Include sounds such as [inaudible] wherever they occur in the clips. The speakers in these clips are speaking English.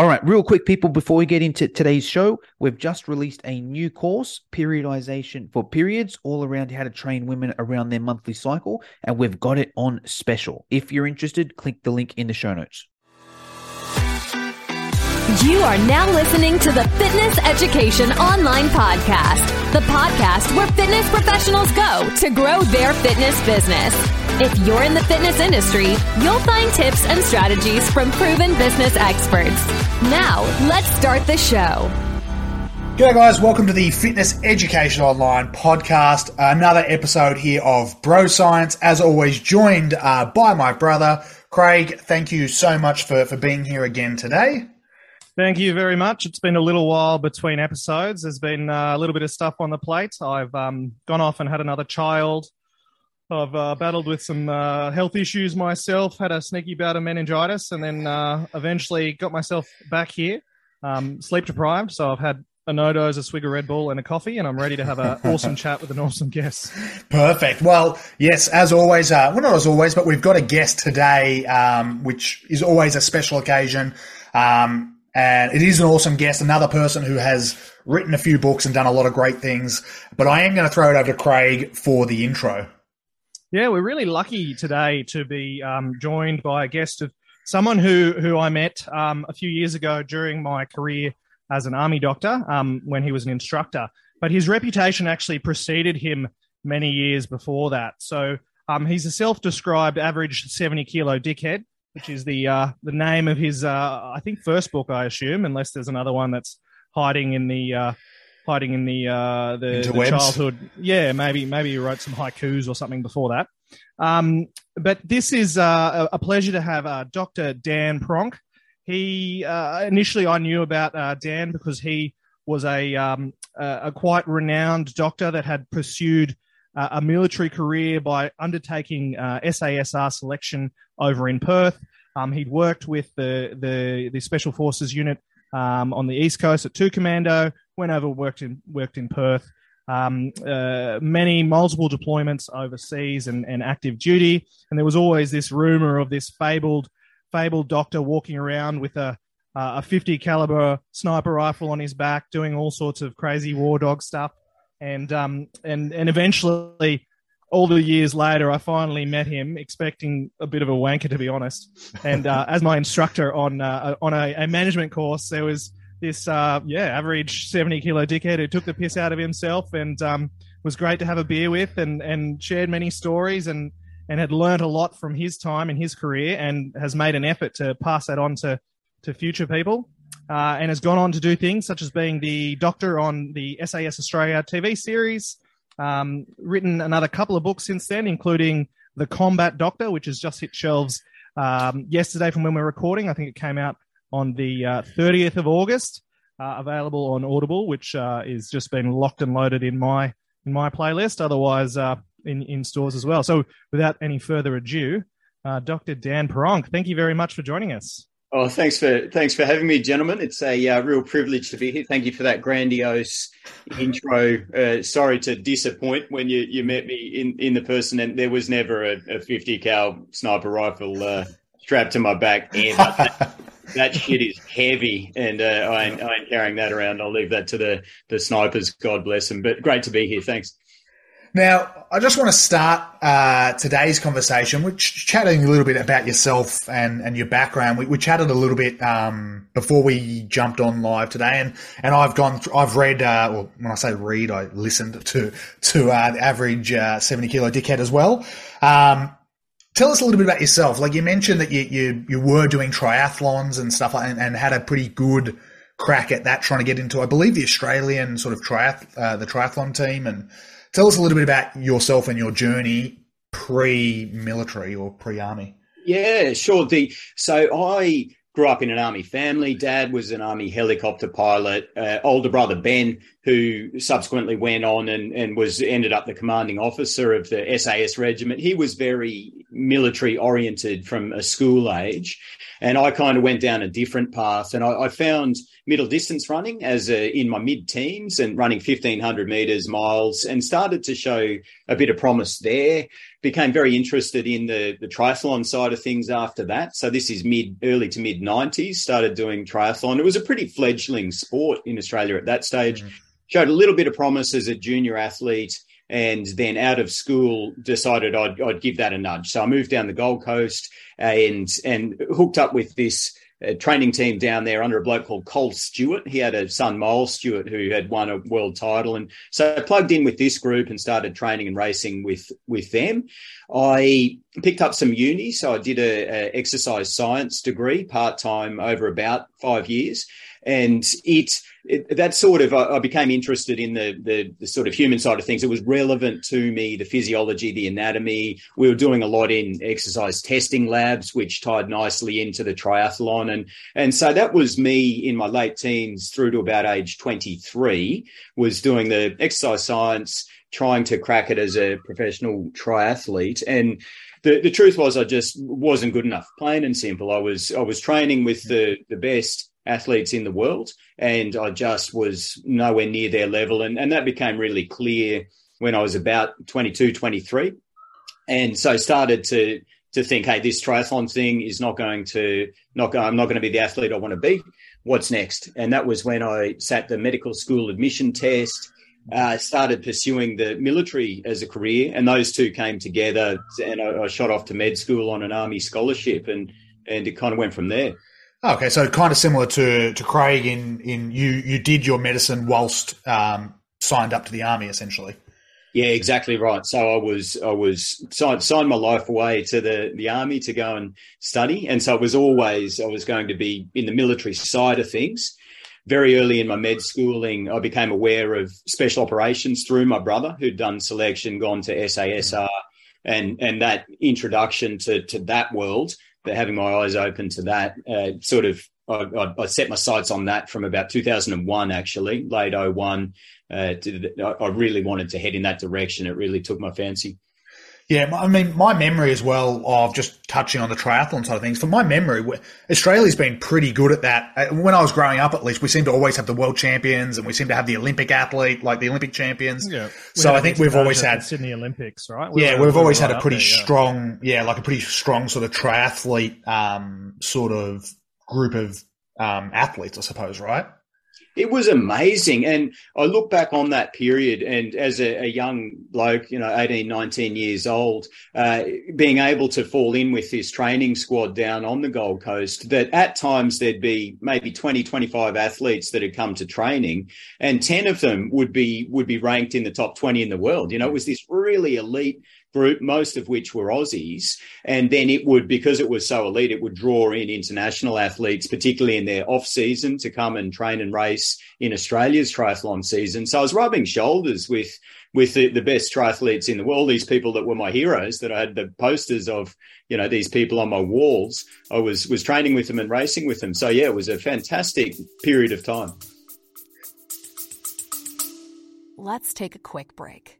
All right, real quick, people, before we get into today's show, we've just released a new course, Periodization for Periods, all around how to train women around their monthly cycle, and we've got it on special. If you're interested, click the link in the show notes. You are now listening to the Fitness Education Online Podcast, the podcast where fitness professionals go to grow their fitness business. If you're in the fitness industry, you'll find tips and strategies from proven business experts. Now, let's start the show. G'day, guys. Welcome to the Fitness Education Online podcast. Another episode here of Bro Science. As always, joined uh, by my brother, Craig. Thank you so much for, for being here again today. Thank you very much. It's been a little while between episodes. There's been uh, a little bit of stuff on the plate. I've um, gone off and had another child. I've uh, battled with some uh, health issues myself, had a sneaky bout of meningitis, and then uh, eventually got myself back here, um, sleep deprived. So I've had a No-Doz, a swig of Red Bull, and a coffee, and I'm ready to have an [laughs] awesome chat with an awesome guest. Perfect. Well, yes, as always, uh, well, not as always, but we've got a guest today, um, which is always a special occasion. Um, and it is an awesome guest, another person who has written a few books and done a lot of great things. But I am going to throw it over to Craig for the intro. Yeah, we're really lucky today to be um, joined by a guest of someone who who I met um, a few years ago during my career as an army doctor um, when he was an instructor. But his reputation actually preceded him many years before that. So um, he's a self-described average seventy kilo dickhead which is the uh, the name of his uh, I think first book, I assume, unless there's another one that's hiding in the uh, hiding in the uh, the, the childhood. Yeah, maybe maybe he wrote some haikus or something before that. Um, but this is uh, a pleasure to have uh, Dr. Dan Pronk. He uh, initially I knew about uh, Dan because he was a um, a quite renowned doctor that had pursued uh, a military career by undertaking uh, SASR selection over in Perth. Um, he'd worked with the, the, the Special Forces unit um, on the East Coast at Two Commando, went over, worked in, worked in Perth. Um, uh, many multiple deployments overseas and, and active duty. And there was always this rumor of this fabled, fabled doctor walking around with a, a 50 caliber sniper rifle on his back, doing all sorts of crazy war dog stuff and um and and eventually all the years later, I finally met him, expecting a bit of a wanker, to be honest. And uh, as my instructor on uh, on a, a, management course, there was this uh, yeah average seventy kilo dickhead who took the piss out of himself and um, was great to have a beer with, and and shared many stories and and had learnt a lot from his time in his career, and has made an effort to pass that on to to future people uh, and has gone on to do things such as being the doctor on the SAS Australia TV series. Um, written another couple of books since then, including The Combat Doctor, which has just hit shelves um, yesterday from when we're recording. I think it came out on the uh, 30th of August, uh, available on Audible, which uh, is just been locked and loaded in my in my playlist. Otherwise, uh, in in stores as well. So, without any further ado, uh, Dr. Dan Pronk, thank you very much for joining us. Oh, thanks for thanks for having me, gentlemen. It's a uh, real privilege to be here. Thank you for that grandiose intro. Uh, sorry to disappoint when you, you met me in, in the person, and there was never a, a 50 cal sniper rifle uh, strapped to my back. Ever. that, [laughs] that shit is heavy, and uh, I, ain't, I ain't carrying that around. I'll leave that to the the snipers. God bless them. But great to be here. Thanks. Now, I just want to start uh, today's conversation with chatting a little bit about yourself and, and your background. We, we chatted a little bit um, before we jumped on live today, and, and I've gone, through, I've read, uh, well, when I say read, I listened to to uh, the average uh, seventy kilo dickhead as well. Um, tell us a little bit about yourself. Like you mentioned that you you, you were doing triathlons and stuff, like, and, and had a pretty good crack at that, trying to get into, I believe, the Australian sort of triath uh, the triathlon team and Tell us a little bit about yourself and your journey pre-military or pre-army. Yeah, sure. The so I grew up in an army family. Dad was an army helicopter pilot. Uh, older brother Ben, who subsequently went on and, and was ended up the commanding officer of the SAS regiment. He was very military oriented from a school age. And I kind of went down a different path and I, I found middle distance running as a, in my mid teens and running 1500 meters, miles, and started to show a bit of promise there. Became very interested in the, the triathlon side of things after that. So this is mid, early to mid 90s, started doing triathlon. It was a pretty fledgling sport in Australia at that stage. Mm-hmm. Showed a little bit of promise as a junior athlete and then out of school decided I'd, I'd give that a nudge. So I moved down the Gold Coast and and hooked up with this uh, training team down there under a bloke called Col Stewart. He had a son, Miles Stewart, who had won a world title, and so I plugged in with this group and started training and racing with with them. I picked up some uni, so I did a, a exercise science degree part time over about five years, and it, it that sort of I, I became interested in the, the, the sort of human side of things. It was relevant to me, the physiology, the anatomy. We were doing a lot in exercise testing labs, which tied nicely into the triathlon, and and so that was me in my late teens through to about age twenty three. Was doing the exercise science, trying to crack it as a professional triathlete, and the, the truth was I just wasn't good enough, plain and simple. I was I was training with the the best athletes in the world, and I just was nowhere near their level. And, and that became really clear when I was about 22, 23. And so started to to think, hey, this triathlon thing is not going to not I'm not going to be the athlete I want to be. What's next? And that was when I sat the medical school admission test. Uh, started pursuing the military as a career, and those two came together. And I, I shot off to med school on an army scholarship, and and it kind of went from there. Okay, so kind of similar to, to Craig in in you you did your medicine whilst um, signed up to the army essentially. Yeah, exactly right. So I was I was signed, signed my life away to the the army to go and study, and so it was always I was going to be in the military side of things. Very early in my med schooling, I became aware of special operations through my brother, who'd done selection, gone to SASR, and and that introduction to to that world but having my eyes open to that, uh, sort of, I, I, set my sights on that from about 2001, actually, late 01. Uh, to, I really wanted to head in that direction. It really took my fancy. Yeah, I mean, my memory as well of just touching on the triathlon side of things. From my memory, Australia's been pretty good at that. Uh, when I was growing up, at least, we seem to always have the world champions, and we seem to have the Olympic athlete, like the Olympic champions. Yeah. So I think we've always had Sydney Olympics, right? We yeah, we've always had a pretty there, yeah. strong, yeah, like a pretty strong sort of triathlete um, sort of group of um, athletes, I suppose, right? It was amazing. And I look back on that period and as a, a young bloke, you know, 18, 19 years old, uh, being able to fall in with this training squad down on the Gold Coast, that at times there'd be maybe 20, 25 athletes that had come to training and 10 of them would be, would be ranked in the top 20 in the world. You know, it was this really elite group, most of which were Aussies. And then it would, because it was so elite, it would draw in international athletes, particularly in their off season, to come and train and race in Australia's triathlon season. So I was rubbing shoulders with with the, the best triathletes in the world, these people that were my heroes, that I had the posters of, you know, these people on my walls. I was was training with them and racing with them. So yeah, it was a fantastic period of time. Let's take a quick break.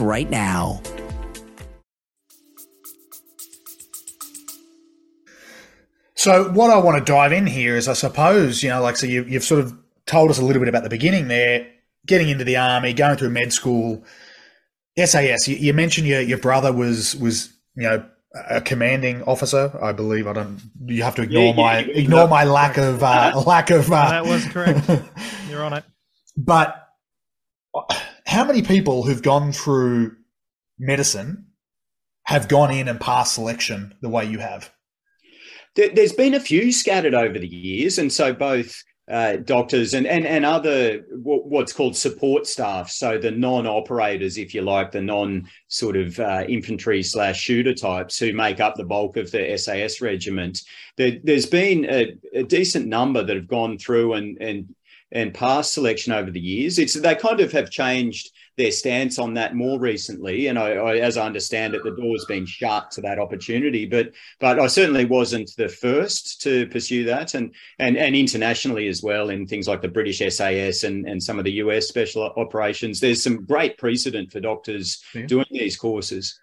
right now now. So, what I want to dive in here is, I suppose, you know, like, so you, you've sort of told us a little bit about the beginning there, getting into the army, going through med school. SAS, you, you mentioned your, your brother was, was, you know, a commanding officer, I believe. I don't. You have to ignore yeah, my yeah, ignore my lack of uh, [laughs] lack of. Uh, that was correct. [laughs] You're on it. But how many people who've gone through medicine have gone in and passed selection the way you have? There's been a few scattered over the years, and so both uh, doctors and, and, and other what's called support staff. So the non-operators, if you like, the non sort of uh, infantry slash shooter types who make up the bulk of the SAS regiment. There, has been a, a, decent number that have gone through and and and passed selection over the years. It's they kind of have changed their stance on that more recently. And I, I, as I understand it, the door's been shut to that opportunity. But but I certainly wasn't the first to pursue that, and and and internationally as well in things like the British SAS and and some of the US special operations. There's some great precedent for doctors yeah. doing these courses.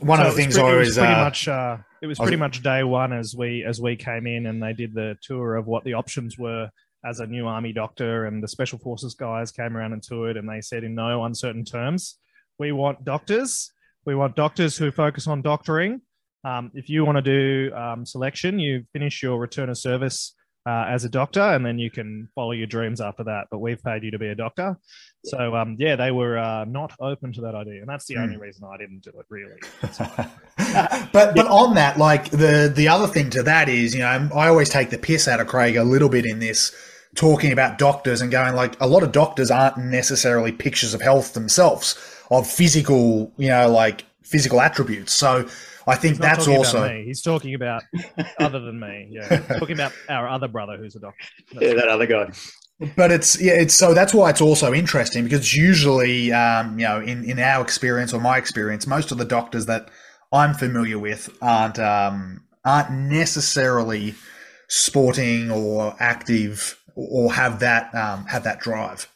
One so of the things pretty, I was pretty uh, much uh, it was pretty was, much day one as we as we came in and they did the tour of what the options were as a new army doctor, and the special forces guys came around and toured, and they said in no uncertain terms, we want doctors. We want doctors who focus on doctoring. Um, if you want to do um, selection, you finish your return of service uh, as a doctor, and then you can follow your dreams after that. But we've paid you to be a doctor, so um, yeah, they were uh, not open to that idea, and that's the mm. only reason I didn't do it. Really, [laughs] but but on that, like the the other thing to that is, you know, I always take the piss out of Craig a little bit in this talking about doctors and going like a lot of doctors aren't necessarily pictures of health themselves of physical, you know, like physical attributes. So I think that's also he's talking about [laughs] other than me. Yeah, he's talking about our other brother who's a doctor. That's yeah, that other guy. But it's yeah, it's so that's why it's also interesting because usually, um, you know, in in our experience or my experience, most of the doctors that I'm familiar with aren't um, aren't necessarily sporting or active or have that um, have that drive.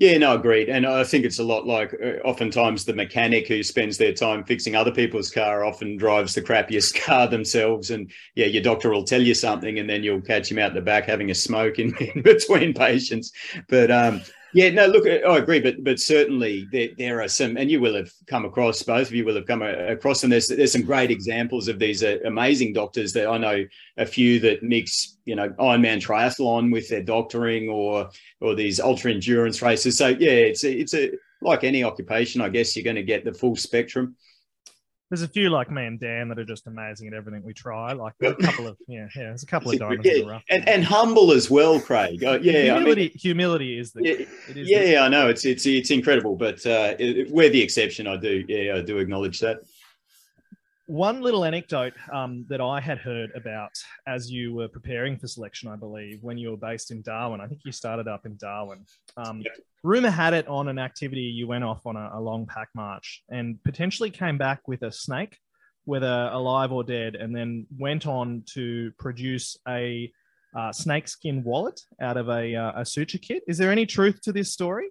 Yeah, no, agreed. And I think it's a lot like uh, oftentimes the mechanic who spends their time fixing other people's car often drives the crappiest [laughs] car themselves. And yeah, your doctor will tell you something and then you'll catch him out the back having a smoke in, [laughs] in between patients. But um, yeah, no, look, I agree, but but certainly there, there are some, and you will have come across, both of you will have come across and There's there's some great examples of these uh, amazing doctors that I know a few that mix, you know, Ironman triathlon with their doctoring or or these ultra endurance races. So yeah, it's a, it's a like any occupation, I guess you're going to get the full spectrum there's a few like me and Dan that are just amazing at everything we try. Like a [laughs] couple of yeah, yeah, there's a couple of diamonds yeah. in the rough. And, and humble as well, Craig. Uh, yeah, humility. I mean, humility is the yeah, yeah, the, I know it's it's it's incredible, but uh, it, we're the exception. I do yeah, I do acknowledge that. One little anecdote um, that I had heard about as you were preparing for selection, I believe, when you were based in Darwin. I think you started up in Darwin. Um, yep. Rumor had it on an activity you went off on a, a, long pack march and potentially came back with a snake, whether alive or dead, and then went on to produce a uh, snakeskin wallet out of a, uh, a suture kit. Is there any truth to this story?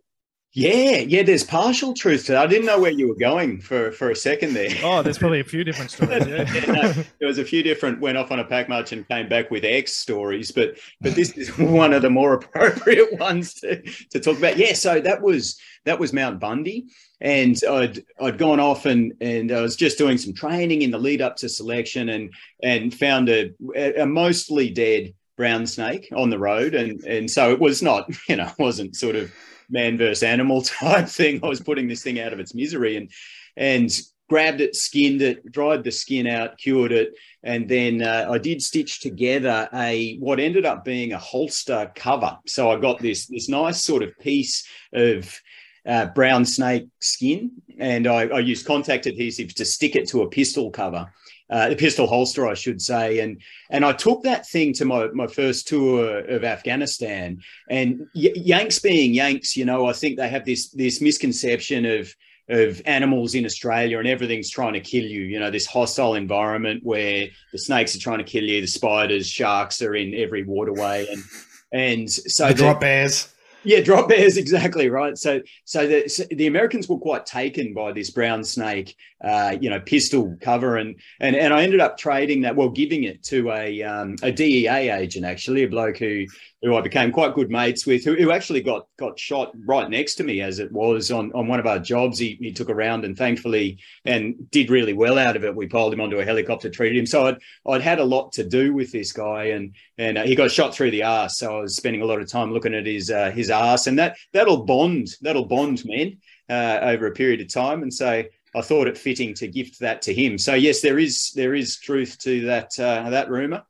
Yeah, yeah. There's partial truth to that. I didn't know where you were going for for a second there. Oh, there's probably a few different stories. Yeah. [laughs] yeah no, there was a few different went off on a pack march and came back with X stories, but but this is [laughs] one of the more appropriate [laughs] ones to, to talk about. Yeah, so that was that was Mount Bundey, and I'd I'd gone off and and I was just doing some training in the lead up to selection, and and found a, a mostly dead brown snake on the road, and and so it was not you know wasn't sort of man versus animal [laughs] type thing. I was putting this thing out of its misery and and grabbed it, skinned it, dried the skin out, cured it, and then uh, I did stitch together a what ended up being a holster cover. So I got this this nice sort of piece of uh, brown snake skin, and I, I used contact adhesive to stick it to a pistol cover uh, the pistol holster, I should say. And and I took that thing to my, my first tour of Afghanistan. And y- Yanks being Yanks, you know, I think they have this this misconception of of animals in Australia and everything's trying to kill you. You know, this hostile environment where the snakes are trying to kill you, the spiders, sharks are in every waterway, and and so the drop bears. Yeah, drop bears, [laughs] exactly right. So, so the, so the Americans were quite taken by this brown snake, uh, you know, pistol cover, and and and I ended up trading that, well, giving it to a um, a DEA agent, actually, a bloke who who I became quite good mates with, who, who actually got got shot right next to me as it was on, on one of our jobs. He, he took around and thankfully and did really well out of it. We piled him onto a helicopter, treated him. So I'd I'd had a lot to do with this guy, and and uh, he got shot through the ass. So I was spending a lot of time looking at his uh, his ass, and that that'll bond that'll bond men uh, over a period of time. And so I thought it fitting to gift that to him. So yes, there is there is truth to that uh, that rumor.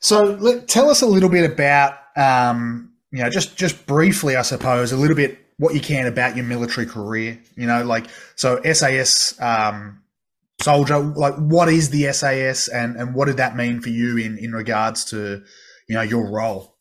So let, tell us a little bit about, um, you know, just just briefly, I suppose, a little bit what you can about your military career. You know, like so SAS um, soldier. Like, what is the SAS, and and what did that mean for you in in regards to, you know, your role?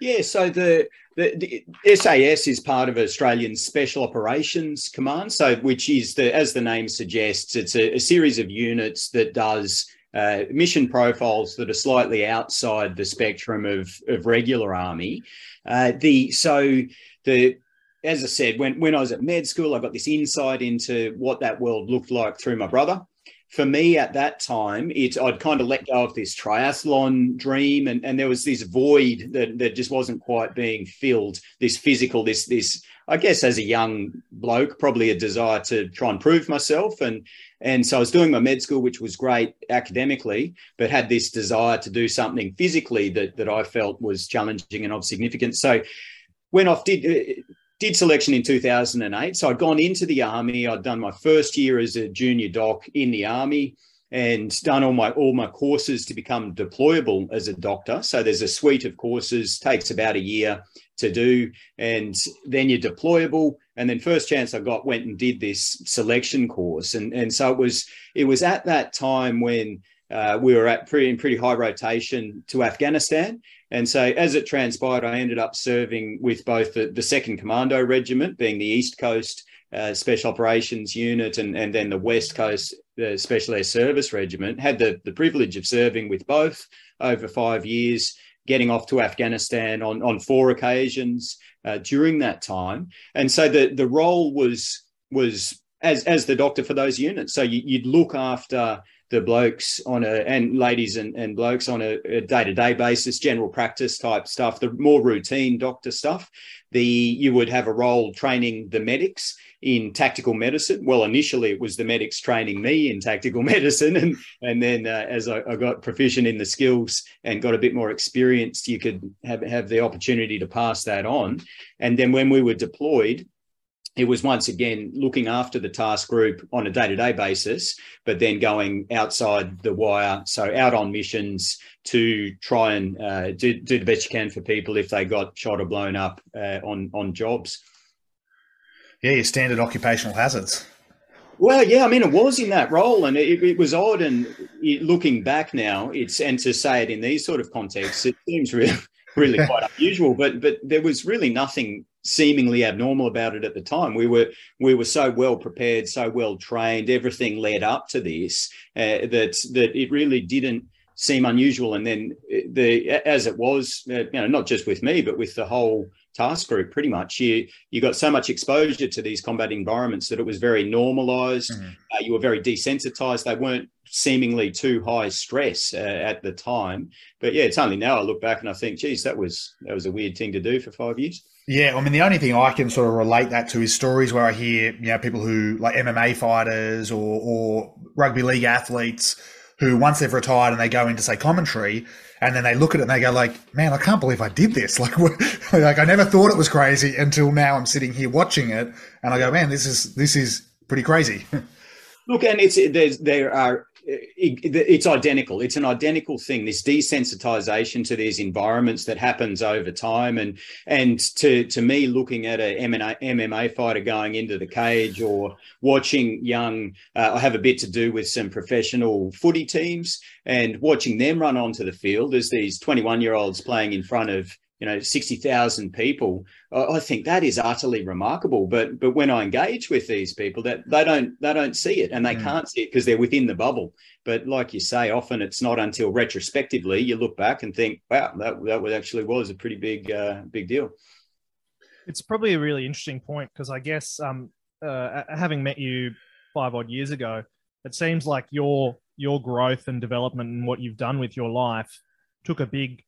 Yeah, so the, the, the, SAS is part of Australian Special Operations Command, so which is the as the name suggests, it's a, a series of units that does uh, mission profiles that are slightly outside the spectrum of, of regular army. Uh, the so the as I said, when when I was at med school, I got this insight into what that world looked like through my brother for me at that time, it I'd kind of let go of this triathlon dream, and, and there was this void that, that just wasn't quite being filled. This physical, this this I guess as a young bloke, probably a desire to try and prove myself, and and so I was doing my med school, which was great academically, but had this desire to do something physically that that I felt was challenging and of significance. So went off did uh, did selection in 2008. So I'd gone into the army. I'd done my first year as a junior doc in the army and done all my all my courses to become deployable as a doctor. So there's a suite of courses, takes about a year to do, and then you're deployable. And then first chance I got went and did this selection course. And and so it was it was at that time when uh, we were at pretty in pretty high rotation to Afghanistan. And so, as it transpired, I ended up serving with both the, the Second Commando Regiment, being the East Coast uh, Special Operations Unit, and, and then the West Coast uh, Special Air Service Regiment. Had the, the privilege of serving with both over five years, getting off to Afghanistan on, on four occasions uh, during that time. And so, the, the role was was as as the doctor for those units. So you, would look after the blokes on a and ladies and, and blokes on a, day-to-day basis general practice type stuff the more routine doctor stuff. The you would have a role training the medics in tactical medicine. Well initially it was the medics training me in tactical [laughs] medicine and and then uh, as I, I, got proficient in the skills and got a bit more experienced you could have have the opportunity to pass that on. And then when we were deployed it was once again looking after the task group on a day-to-day basis but then going outside the wire so out on missions to try and uh, do, do the best you can for people if they got shot or blown up uh, on on jobs yeah your standard occupational hazards well, yeah, I mean, it was in that role, and it, it was odd. And it, looking back now, it's and to say it in these sort of contexts, it seems really, [laughs] really quite unusual. But but there was really nothing seemingly abnormal about it at the time. We were we were so well prepared, so well trained. Everything led up to this uh, that that it really didn't seem unusual. And then the as it was, uh, you know, not just with me, but with the whole task group, pretty much you you got so much exposure to these combat environments that it was very normalized. Mm-hmm. Uh, you were very desensitized. They weren't seemingly too high stress uh, at the time. But yeah, it's only now I look back and I think, geez, that was that was a weird thing to do for five years. Yeah, I mean, the only thing I can sort of relate that to is stories where I hear, you know, people who like MMA fighters or, or rugby league athletes who once they've retired and they go into say commentary and then they look at it and they go like, man, I can't believe I did this. [laughs] Like, like I never thought it was crazy until now I'm sitting here watching it and I go, man, this is, this is pretty crazy. [laughs] Look, and it's, there's, there are it's identical. It's an identical thing. This desensitization to these environments that happens over time, and and to to me, looking at a MMA fighter going into the cage or watching young, uh, I have a bit to do with some professional footy teams, and watching them run onto the field as these 21 year olds playing in front of you know 60,000 people I think that is utterly remarkable. But but when I engage with these people that they don't they don't see it and they mm. can't see it because they're within the bubble. But like you say often it's not until retrospectively you look back and think wow that that was actually was a pretty big uh, big deal. It's probably a really interesting point because I guess um, uh, having met you five odd years ago it seems like your your growth and development and what you've done with your life took a big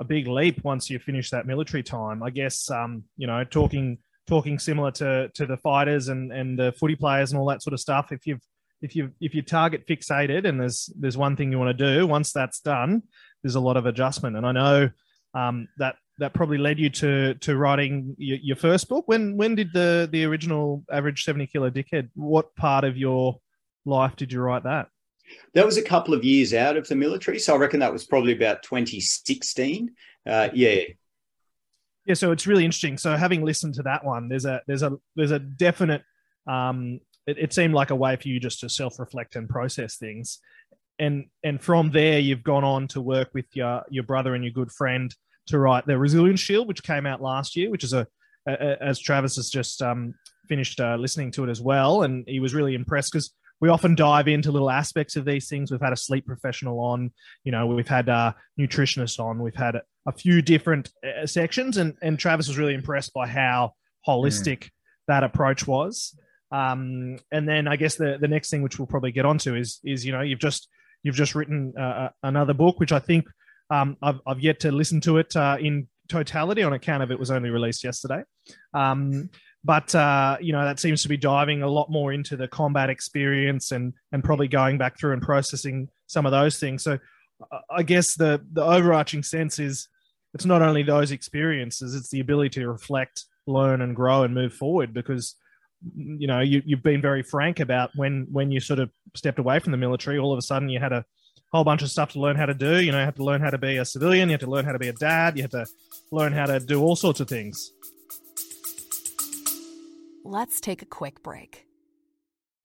a big leap once you finish that military time. I guess um, you know talking talking similar to to the fighters and and the footy players and all that sort of stuff. If you've if you if you target fixated and there's there's one thing you want to do, once that's done, there's a lot of adjustment. And I know um, that that probably led you to to writing your, your, first book. When when did the the original average seventy kilo dickhead? What part of your life did you write that? That was a couple of years out of the military, so I reckon that was probably about 2016. Uh, yeah, yeah. So it's really interesting. So having listened to that one, there's a there's a there's a definite. Um, it, it seemed like a way for you just to self reflect and process things, and and from there you've gone on to work with your your brother and your good friend to write the Resilience Shield, which came out last year, which is a, a as Travis has just um, finished uh, listening to it as well, and he was really impressed because we often dive into little aspects of these things. We've had a sleep professional on, you know, we've had a nutritionist on, we've had a few different uh, sections, and and Travis was really impressed by how holistic mm. that approach was. Um, and then I guess the the next thing which we'll probably get onto is is you know you've just you've just written uh, uh another book which I think um, I've I've yet to listen to it uh, in totality on account of it was only released yesterday. Um, but uh, you know that seems to be diving a lot more into the combat experience and and probably going back through and processing some of those things. So I guess the the overarching sense is it's not only those experiences; it's the ability to reflect, learn, and grow and move forward. Because you know you, you've been very frank about when when you sort of stepped away from the military. All of a sudden, you had a whole bunch of stuff to learn how to do. You know, you had to learn how to be a civilian. You had to learn how to be a dad. You had to learn how to do all sorts of things let's take a quick break.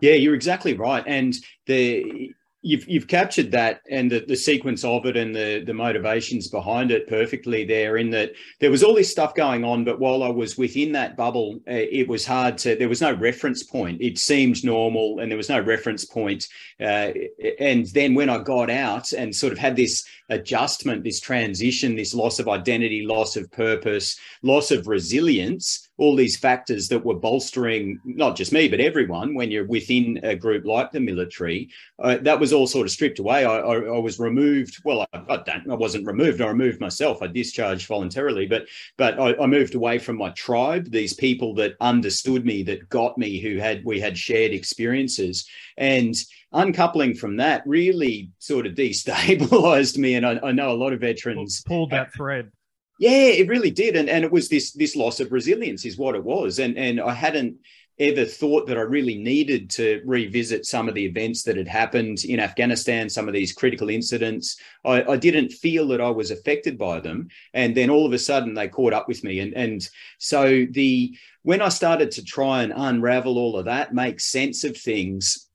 Yeah, you're exactly right. And the you've you've captured that and the, the sequence of it and the the motivations behind it perfectly there in that there was all this stuff going on but while i was within that bubble uh, it was hard to there was no reference point. It seemed normal and there was no reference point uh, and then when i got out and sort of had this adjustment this transition this loss of identity loss of purpose loss of resilience all these factors that were bolstering not just me but everyone when you're within a group like the military uh, that was all sort of stripped away. I, I, I was removed. Well I, I, don't I wasn't removed. I removed myself. I discharged voluntarily but but I, I moved away from my tribe these people that understood me that got me who had we had shared experiences. And uncoupling from that really sort of [laughs] destabilized me. And I, I know a lot of veterans pulled that [laughs] thread. Yeah, it really did, and and it was this this loss of resilience is what it was, and and I hadn't ever thought that I really needed to revisit some of the events that had happened in Afghanistan, some of these critical incidents. I, I, didn't feel that I was affected by them. And then all of a sudden they caught up with me. And, and so the when I started to try and unravel all of that, make sense of things,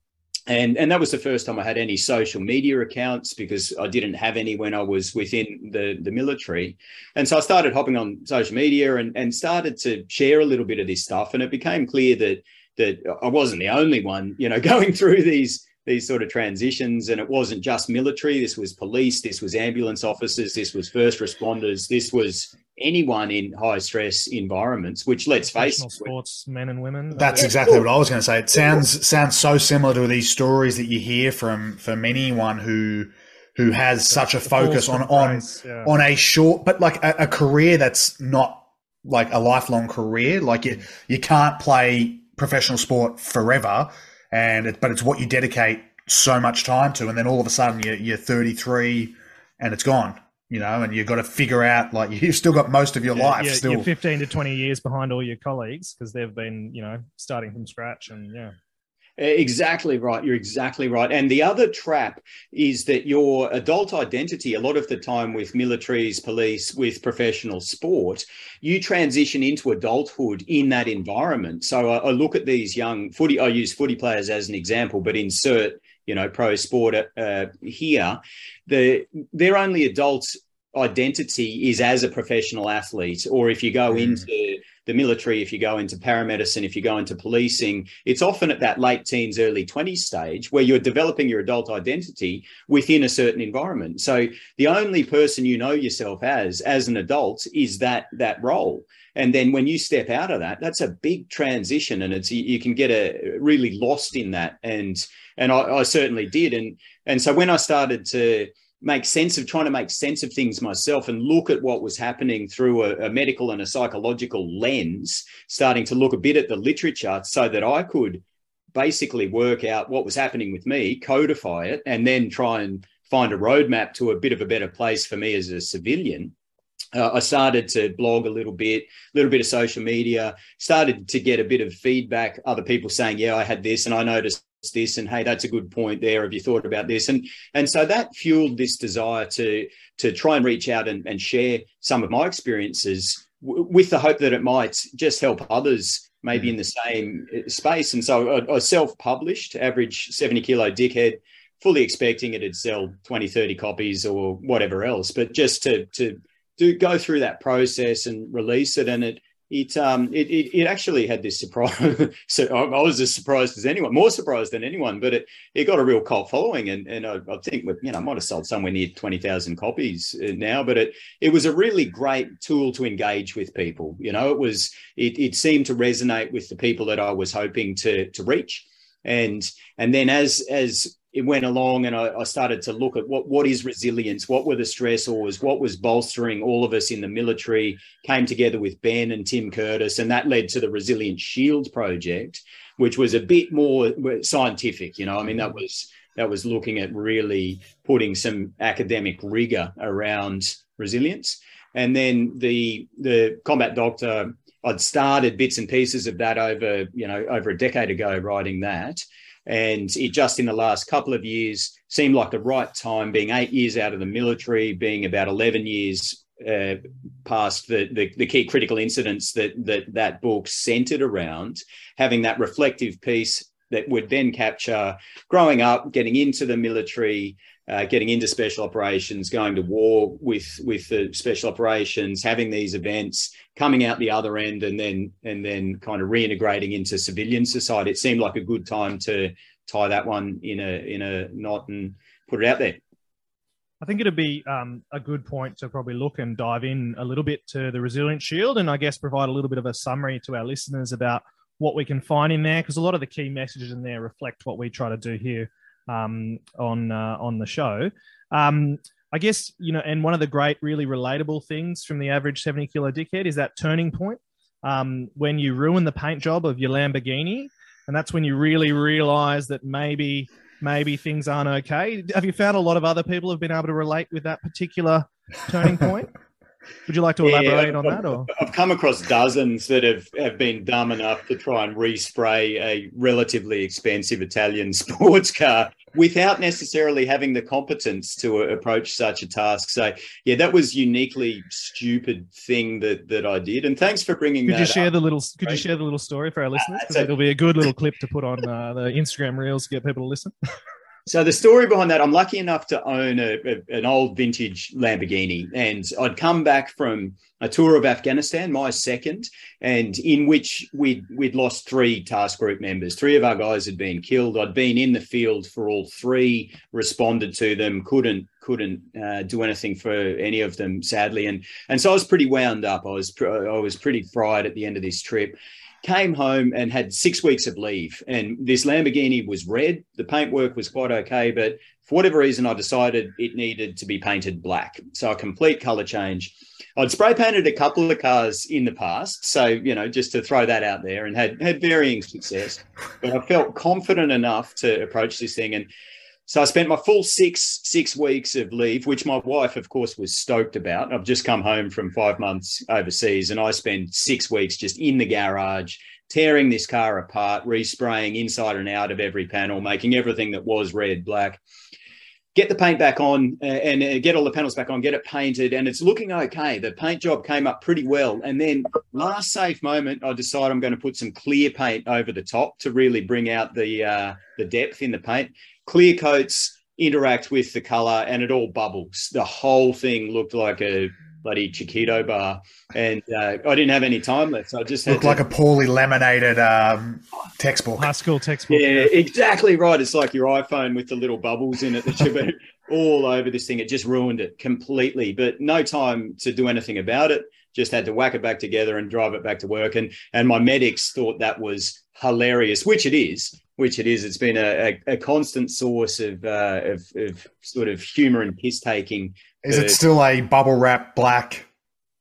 and and that was the first time I had any social media accounts because I didn't have any when I was within the the military, and so I started hopping on social media and and started to share a little bit of this stuff, and it became clear that that I wasn't the only one, you know, [laughs] going through these these sort of transitions, and it wasn't just military. This was police, this was ambulance officers, this was first responders, this was anyone in high stress environments, which let's face it, sports men and women. That's exactly what I was going to say. It sounds sounds so similar to these stories that you hear from from anyone who who has such a focus on on yeah. on a short, but like a, a, career that's not like a lifelong career. Like you you can't play professional sport forever, and it, but it's what you dedicate so much time to, and then all of a sudden you're, you're 33 and it's gone you know, and you've got to figure out like [laughs] you've still got most of your yeah, life. You're, still, you're 15 to 20 years behind all your colleagues because they've been, you know, starting from scratch, and yeah. Exactly right. You're exactly right. And the other trap is that your adult identity, a lot of the time with militaries, police, with professional sport, you transition into adulthood in that environment. So I, I look at these young footy, I use footy players as an example, but insert you know pro sport uh, here the they're only adult identity is as a professional athlete, or if you go Mm. into the military, if you go into paramedicine, if you go into policing, it's often at that late teens, early 20s stage where you're developing your adult identity within a certain environment. So the only person you know yourself as, as an adult, is that that role. And then when you step out of that, that's a big transition, and it's you, can get a really lost in that. And and I, I certainly did. And and so when I started to make sense of trying to make sense of things myself and look at what was happening through a, a, medical and a psychological lens, starting to look a bit at the literature so that I could basically work out what was happening with me, codify it, and then try and find a roadmap to a bit of a better place for me as a civilian. Uh, I started to blog a little bit, a little bit of social media, started to get a bit of feedback, other people saying, yeah, I had this and I noticed this and hey that's a good point there. Have you thought about this? And and so that fueled this desire to to try and reach out and, and share some of my experiences w- with the hope that it might just help others maybe mm. in the same eh, space. And so I, I self-published average 70 kilo dickhead fully expecting it'd sell 20 30 copies or whatever else but just to to do go through that process and release it. And it it um it, it, it actually had this surprise [laughs] so I, I, was as surprised as anyone more surprised than anyone but it it got a real cult following and and I, I think you know might have sold somewhere near 20,000 copies uh, now but it it was a really great tool to engage with people you know it was it, it seemed to resonate with the people that I was hoping to to reach. And and then as as it went along and I, I, started to look at what, what is resilience, what were the stressors, what was bolstering all of us in the military, came together with Ben and Tim Curtis, and that led to the Resilience Shield project, which was a bit more scientific, you know. I mean, that mm-hmm. was that was looking at really putting some academic rigor around resilience. And then the the combat doctor, I'd started bits and pieces of that over, you know, over a decade ago writing that. And it just in the last couple of years seemed like the right time, being eight years out of the military, being about 11 years uh, past the, the, the key critical incidents that, that that book centered around, having that reflective piece that would then capture growing up, getting into the military, uh, getting into special operations, going to war with with the special operations, having these events, coming out the other end, and then and then kind of reintegrating into civilian society. It seemed like a good time to tie that one in a in a knot and put it out there. I think it'd be um, a good point to probably look and dive in a little bit to the Resilience Shield, and I guess provide a little bit of a summary to our listeners about what we can find in there, because a lot of the key messages in there reflect what we try to do here um, on uh, on the show. Um, I guess you know, and one of the great, really relatable things from the average seventy kilo dickhead is that turning point um, when you ruin the paint job of your Lamborghini, and that's when you really realize that maybe maybe things aren't okay. Have you found a lot of other people have been able to relate with that particular turning point? [laughs] Would you like to elaborate yeah, on that? Or? I've come across dozens that have, have been dumb enough to try and respray a relatively expensive Italian [laughs] sports car without necessarily having the competence to approach such a task. So, yeah, that was uniquely stupid thing that that I did. And thanks for bringing. Could you share up. the little? Could you share the little story for our listeners? Because uh, it'll be a good little clip to put on uh, the Instagram reels to get people to listen. [laughs] So the story behind that, I'm lucky enough to own a, a, an old vintage Lamborghini, and I'd come back from a tour of Afghanistan, my second, and in which we'd we'd lost three task group members. Three of our guys had been killed. I'd been in the field for all three, responded to them, couldn't couldn't uh, do anything for any of them, sadly, and and so I was pretty wound up. I was I was pretty fried at the end of this trip came home and had six weeks of leave. And this Lamborghini was red. The paintwork was quite okay, but for whatever reason, I decided it needed to be painted black. So a complete color change. I'd spray painted a couple of cars in the past, so you know, just to throw that out there, and had had varying success. But I felt confident enough to approach this thing, and so I spent my full six six weeks of leave, which my wife, of course, was stoked about. I've just come home from five months overseas, and I spent six weeks just in the garage, tearing this car apart, respraying inside and out of every panel, making everything that was red black. Get the paint back on uh, and uh, get all the panels back on, get it painted, and it's looking okay. The paint job came up pretty well. And then, last safe moment, I decide I'm going to put some clear paint over the top to really bring out the uh, the depth in the paint clear coats interact with the color and it all bubbles. The whole thing looked like a bloody Chokito bar, and uh, I didn't have any time left, so I just looked to, like a poorly laminated um, textbook. High school textbook. Yeah, exactly right. It's like your iPhone with the little bubbles in it that you [laughs] all over this thing. It just ruined it completely. But no time to do anything about it. Just had to whack it back together and drive it back to work. And and my medics thought that was hilarious, which it is. Which it is. It's been a, a, a constant source of, uh, of, of sort of humour and piss taking is it still a bubble wrap black?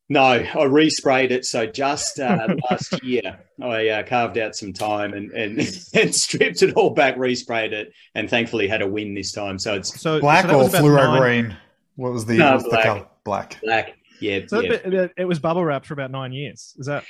No, I resprayed it. So just uh, last [laughs] year, I uh, carved out some time and, and [laughs] and stripped it all back, resprayed it, and thankfully had a win this time. So it's so black so or fluoro nine... green. What was the, no, black. the color? Black. Black. Yeah. So yeah. Bit, it was bubble wrapped for about nine years. Is that?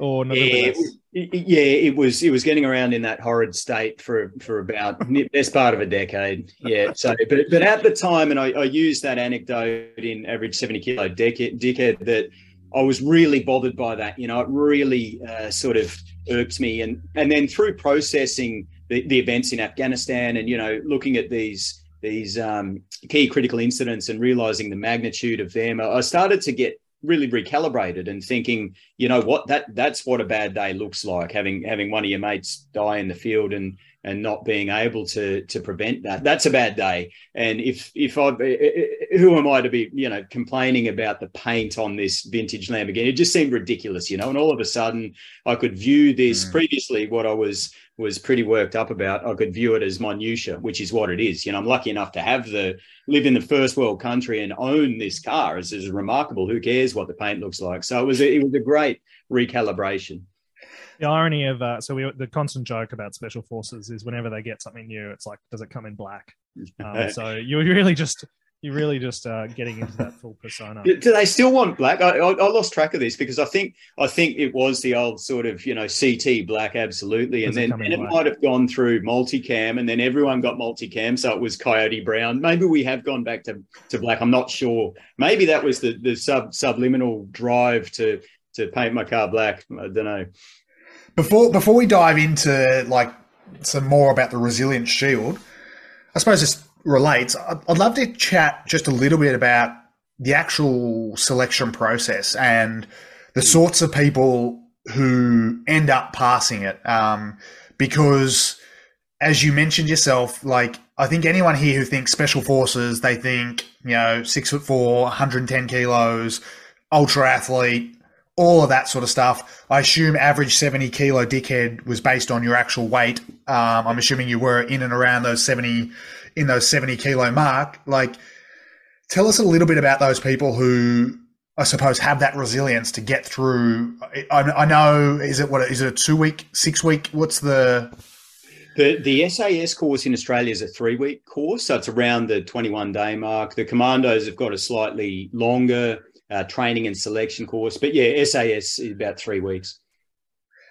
Or yeah, it, yeah, it was it was getting around in that horrid state for for about [laughs] best part of a decade. Yeah, so but but at the time, and I, I used that anecdote in average seventy kilo decade, decade that I was really bothered by that. You know, it really uh, sort of irked me, and and then through processing the, the events in Afghanistan, and you know, looking at these these um, key critical incidents and realizing the magnitude of them, I started to get really recalibrated and thinking, you know what, that that's what a bad day looks like. Having having one of your mates die in the field and and not being able to to prevent that, that's a bad day. And if if I eh, eh, eh, who am I to be, you know, complaining about the paint on this vintage Lamborghini? It just seemed ridiculous, you know. And all of a sudden, I could view this mm. previously what I was was pretty worked up about, I could view it as minutia, which is what it is. You know, I'm lucky enough to have the live in the first world country and own this car. It's, it's remarkable. Who cares what the paint looks like? So it was a, it was a great recalibration. The irony of uh, so we the constant joke about special forces is whenever they get something new, it's like, does it come in black? [laughs] Um, so you're really just you're really just uh, getting into that full persona. Do they still want black? I, I, I, lost track of this because I think I think it was the old sort of you know CT black absolutely, and then and it might have gone through multicam, and then everyone got multicam, so it was Coyote Brown. Maybe we have gone back to, to black. I'm not sure. Maybe that was the the sub subliminal drive to to paint my car black. I don't know. Before before we dive into like some more about the Resilience Shield, I suppose it's relates, I'd love to chat just a little bit about the actual selection process and the sorts of people who end up passing it. Um, because as you mentioned yourself, like I think anyone here who thinks special forces, they think, you know, six foot four, 110 kilos, ultra athlete, all of that sort of stuff. I assume average 70 kilo dickhead was based on your actual weight. Um, I'm assuming you were in and around those 70 in those 70 kilo mark. Like, tell us a little bit about those people who I suppose have that resilience to get through. I, I know, is it what is it a two week, six week? What's the the, the SAS course in Australia is a three week course, so it's around the 21 day mark. The commandos have got a slightly longer uh, training and selection course, but yeah, SAS is about three weeks.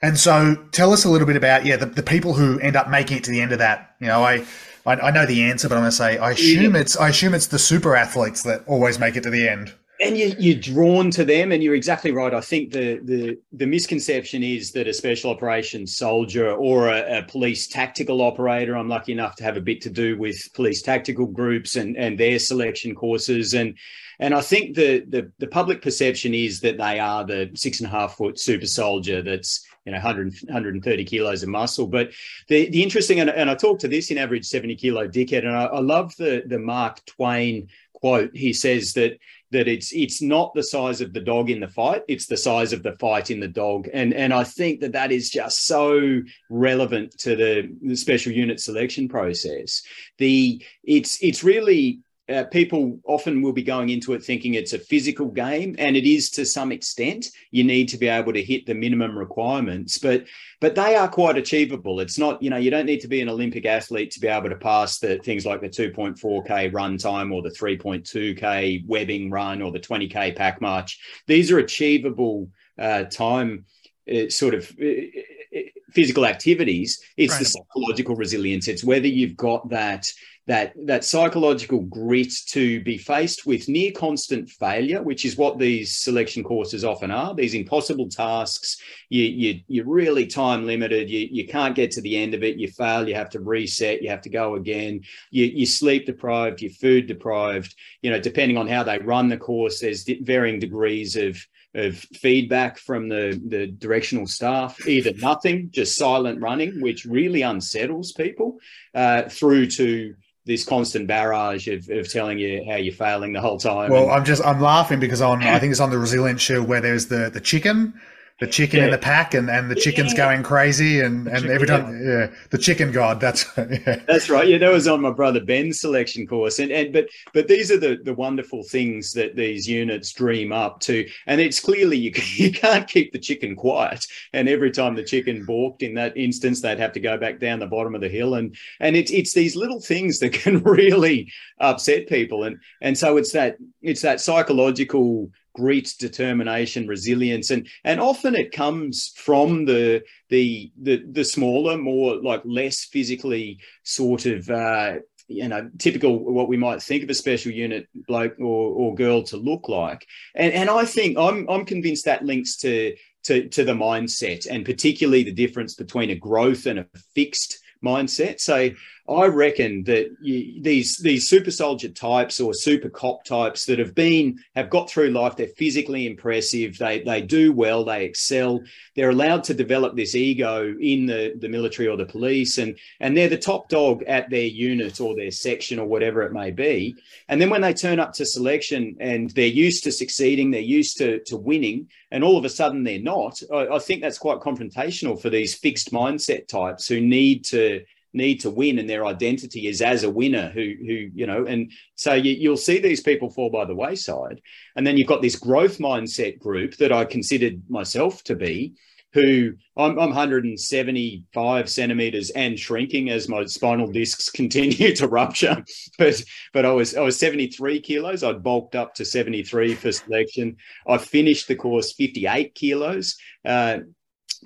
And so, tell us a little bit about yeah the, the people who end up making it to the end of that. You know, I I, I know the answer, but I'm going to say I assume yeah. it's I assume it's the super athletes that always make it to the end. And you, you're drawn to them, and you're exactly right. I think the the the misconception is that a special operations soldier or a, a police tactical operator. I'm lucky enough to have a bit to do with police tactical groups and and their selection courses and and I think the, the, the public perception is that they are the six and a half foot super soldier that's you know 100, 130 kilos of muscle. But the the interesting and, and I talked to this in average 70 kilo dickhead, and I, I love the the Mark Twain quote. He says that that it's it's not the size of the dog in the fight it's the size of the fight in the dog. And and i think that that is just so relevant to the, the special unit selection process. The it's it's really uh, people often will be going into it thinking it's a physical game and it is to some extent. You need to be able to hit the minimum requirements but but they are quite achievable. It's not you know you don't need to be an olympic athlete to be able to pass the things like the 2.4k run time or the 3.2k webbing run or the 20k pack march. These are achievable uh, time uh, sort of uh, uh, physical activities. It's the psychological resilience. It's whether you've got that that that psychological grit to be faced with near constant failure, which is what these selection courses often are. These impossible tasks, you you you're really time limited. You you can't get to the end of it. You fail. You have to reset. You have to go again. You you sleep deprived. You're food deprived. You know, depending on how they run the course, there's varying degrees of of feedback from the, the directional staff, either nothing, just silent running, which really unsettles people, uh, through to this constant barrage of, of telling you how you're failing the whole time. Well, and, I'm just I'm laughing because on I think it's on the Resilience show where there's the the chicken the chicken yeah. in the pack and, and the chicken's yeah. going crazy and, and every time yeah. yeah. the chicken god that's [laughs] yeah. that's right yeah that was on my brother ben's selection course and, and but but these are the the wonderful things that these units dream up to and it's clearly you, [laughs] you can't keep the chicken quiet and every time the chicken balked in that instance they'd have to go back down the bottom of the hill and and it's it's these little things that [laughs] can really upset people and and so it's that it's that psychological grit, determination, resilience, and and often it comes from the the the, the smaller, more like less physically sort of. Uh, you know, typical what we might think of a special unit bloke or, or girl to look like, and and I think I'm I'm convinced that links to to to the mindset, and particularly the difference between a growth and a fixed mindset. So I reckon that you, these these super soldier types or super cop types that have been have got through life, they're physically impressive. They they do well. They excel. They're allowed to develop this ego in the the military or the police, and and they're the top dog at their unit or their section or whatever it may be. And then when they turn up to selection and they're used to succeeding, they're used to to winning, and all of a sudden they're not. I, I think that's quite confrontational for these fixed mindset types who need to need to win and their identity is as a winner who who you know and so you, you'll see these people fall by the wayside and then you've got this growth mindset group that i considered myself to be who I'm, I'm 175 centimeters and shrinking as my spinal discs [laughs] continue to rupture. [laughs] But but I was I was 73 kilos. I'd bulked up to 73 for selection. I finished the course 58 kilos. Uh,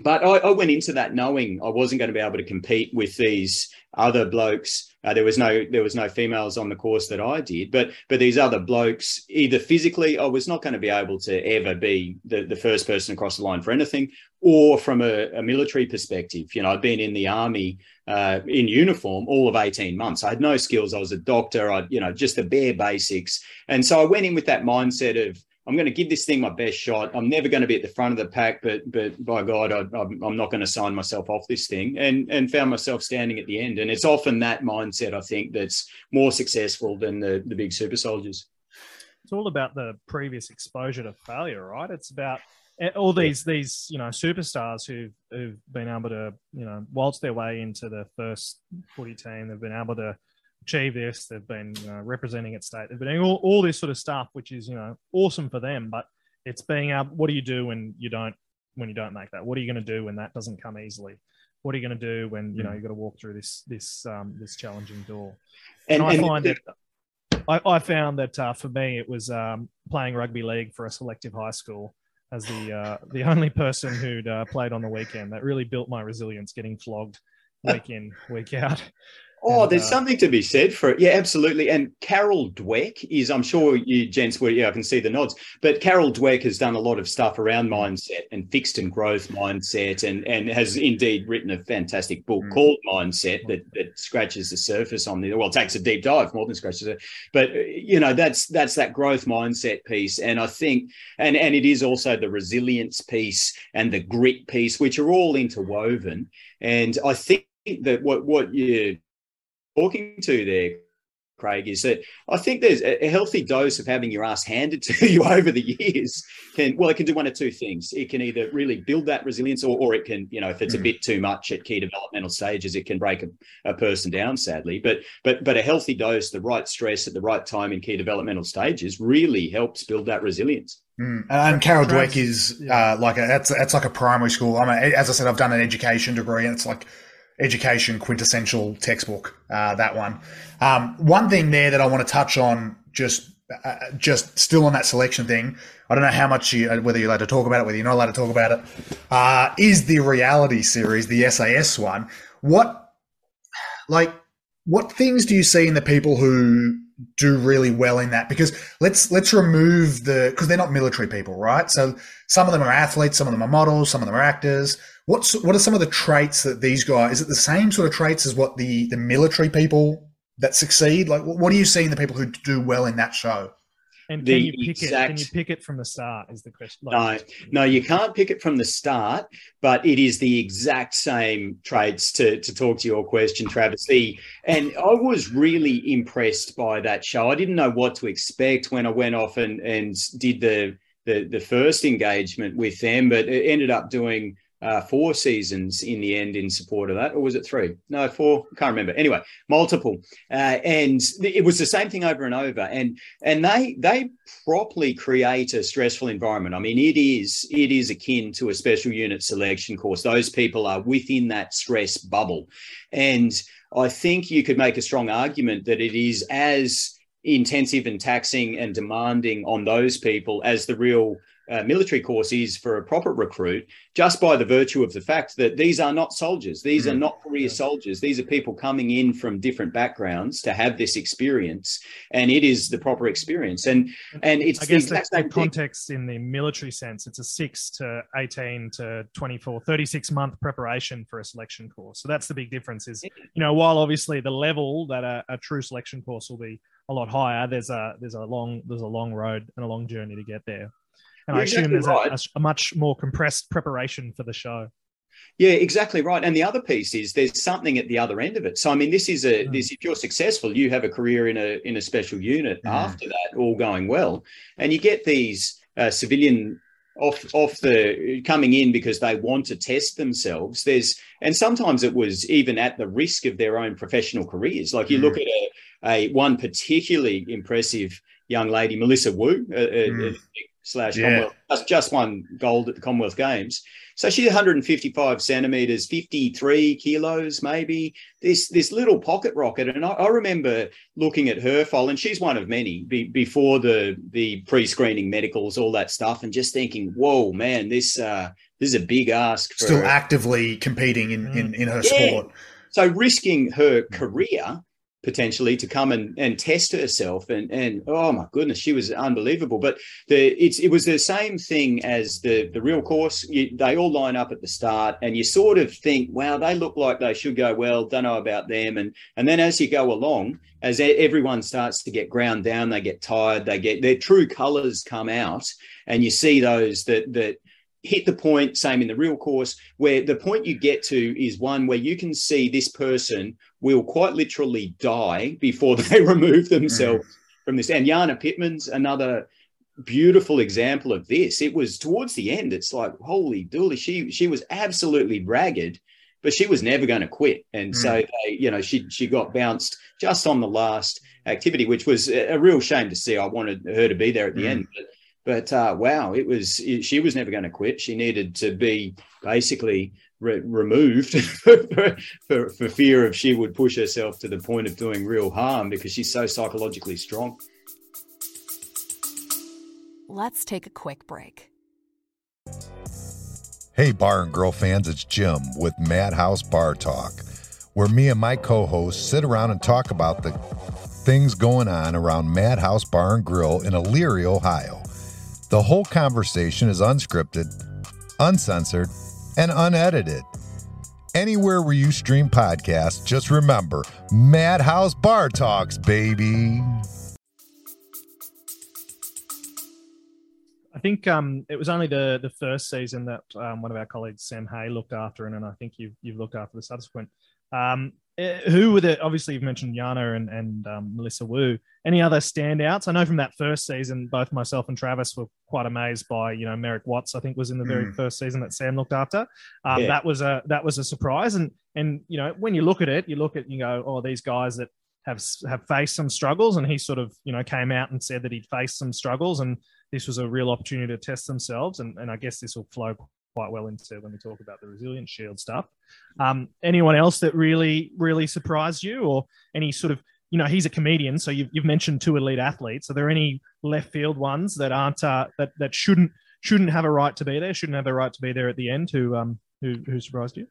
but I, I, went into that knowing I wasn't going to be able to compete with these other blokes. Uh, there was no there was no females on the course that I did, but but these other blokes, either physically, I was not going to be able to ever be the, the first person across the line for anything, or from a, a military perspective. You know, I'd been in the army uh, in uniform all of eighteen months. I had no skills. I was a doctor. I you know just the bare basics, and so I went in with that mindset of I'm going to give this thing my best shot. I'm never going to be at the front of the pack, but but by God, I, am not going to sign myself off this thing. And and found myself standing at the end. And it's often that mindset I think that's more successful than the the big super soldiers. It's all about the previous exposure to failure, right? It's about eh, all these these you know superstars who've who've been able to you know waltz their way into the first footy team. They've been able to achieve this. They've been you know, representing at state. They've been doing all, all this sort of stuff, which is you know awesome for them. But it's being able. What do you do when you don't when you don't make that? What are you going to do when that doesn't come easily? What are you going to do when you know mm. you've got to walk through this this um, this challenging door? And, and I find that I, I, found that uh, for me it was um, playing rugby league for a selective high school as the uh, the only person who'd uh, played on the weekend. That really built my resilience, getting flogged week in week out. Oh, and, there's uh, something to be said for it. Yeah, absolutely. And Carol Dweck is, I'm sure you gents will, yeah, I can see the nods, but Carol Dweck has done a lot of stuff around mindset and fixed and growth mindset and, and has indeed written a fantastic book mm. called Mindset that, that scratches the surface on the, well, takes a deep dive more than scratches it. But, uh, you know, that's, that's that growth mindset piece. And I think, and, and it is also the resilience piece and the grit piece, which are all interwoven. And I think that what, what you, talking to there, Craig, is that I think there's a healthy dose of having your ass handed [laughs] to you over the years. Can well, it can do one of two things. It can either really build that resilience, or, or it can, you know, if it's mm. a bit too much at key developmental stages, it can break a, a, person down. Sadly, but but but a healthy dose, the right stress at the right time in key developmental stages, really helps build that resilience. Mm. And Carol Dweck is uh, like a, that's that's like a primary school. I mean, as I said, I've done an education degree, and it's like education quintessential textbook. Uh, that one. Um, one thing there that I want to touch on, just uh, just still on that selection thing. I don't know how much you, whether you're allowed to talk about it, whether you're not allowed to talk about it. Uh, is the reality series, the SAS one? What, like, what things do you see in the people who do really well in that? Because let's let's remove the because they're not military people, right? So some of them are athletes, some of them are models, some of them are actors. What's what are some of the traits that these guys? Is it the same sort of traits as what the the military people that succeed? Like, what are you seeing the people who do well in that show? And can you pick exact... it? Can you pick it from the start? Is the question? Like, no, no, you can't pick it from the start. But it is the exact same traits to to talk to your question, Travis. The, and I was really impressed by that show. I didn't know what to expect when I went off and and did the the the first engagement with them, but it ended up doing uh, four seasons in the end in support of that, or was it three? No, four. I can't remember. Anyway, multiple, uh, and it was the same thing over and over. And and they they properly create a stressful environment. I mean, it is it is akin to a special unit selection course. Those people are within that stress bubble, and I think you could make a strong argument that it is as intensive and taxing and demanding on those people as the real uh, military course is for a proper recruit, just by the virtue of the fact that these are not soldiers. These mm. are not career soldiers. These are people coming in from different backgrounds to have this experience, and it is the proper experience. And and it's I guess the, the context in the military sense. It's a six to eighteen to 24, 36 month preparation for a selection course. So that's the big difference. Is you know while obviously the level that a, a true selection course will be a lot higher, there's a there's a long there's a long road and a long journey to get there. And You're I assume exactly there's right. a, a, much more compressed preparation for the show. Yeah, exactly right. And the other piece is there's something at the other end of it. So I mean, this is a mm. this if you're successful, you have a career in a in a special unit mm. after that, all going well, and you get these uh, civilian off off the coming in because they want to test themselves. There's and sometimes it was even at the risk of their own professional careers. Like you mm. look at a, a one particularly impressive young lady, Melissa Wu, a, mm. a, slash yeah. Commonwealth, just, just won gold at the Commonwealth Games. So she's 155 centimeters, 53 kilos, maybe. This this little pocket rocket, and I, I remember looking at her file, and she's one of many be, before the the pre-screening medicals, all that stuff, and just thinking, "Whoa, man, this uh, this is a big ask." For, Still actively competing in in, in her yeah. sport. So risking her career potentially to come and, and test herself. And and oh my goodness she was unbelievable. But the it's it was the same thing as the the real course. You, they all line up at the start and you sort of think wow they look like they should go well. Don't know about them. And and then as you go along as everyone starts to get ground down they get tired they get their true colors come out and you see those that that hit the point, same in the real course, where the point you get to is one where you can see this person will quite literally die before [laughs] they remove themselves mm. from this. And Jana Pittman's another beautiful example of this. It was towards the end, it's like, holy dooly, she she was absolutely ragged, but she was never going to quit. And mm. so they, you know, she she got bounced just on the last activity, which was a, a real shame to see. I wanted her to be there at the mm. end. But but uh, wow, it was it, she was never going to quit. She needed to be basically re- removed [laughs] for, for, for fear of she would push herself to the point of doing real harm because she's so psychologically strong. Let's take a quick break. Hey, bar and grill fans, it's Jim with Madhouse Bar Talk, where me and my co hosts sit around and talk about the things going on around Madhouse Bar and Grill in Elyria, Ohio. The whole conversation is unscripted, uncensored, and unedited. Anywhere where you stream podcasts, just remember Madhouse Bar Talks, baby. I think um, it was only the the first season that um, one of our colleagues, Sam Hay, looked after, and, and I think you've you've looked after the subsequent. Um, who were the obviously you've mentioned Jana and and um, Melissa Wu. Any other standouts? I know from that first season, both myself and Travis were quite amazed by you know Merrick Watts. I think was in the very mm. first season that Sam looked after. Um, yeah. That was a that was a surprise, and and you know when you look at it, you look at you go, oh these guys that have have faced some struggles, and he sort of you know came out and said that he'd faced some struggles, and this was a real opportunity to test themselves, and and I guess this will flow quite well into when we talk about the resilience shield stuff. Um, anyone else that really, really surprised you, or any sort of, you know, he's a comedian, so you've, you've mentioned two elite athletes. Are there any left field ones that aren't uh, that that shouldn't shouldn't have a right to be there, shouldn't have a right to be there at the end? Who um who who surprised you?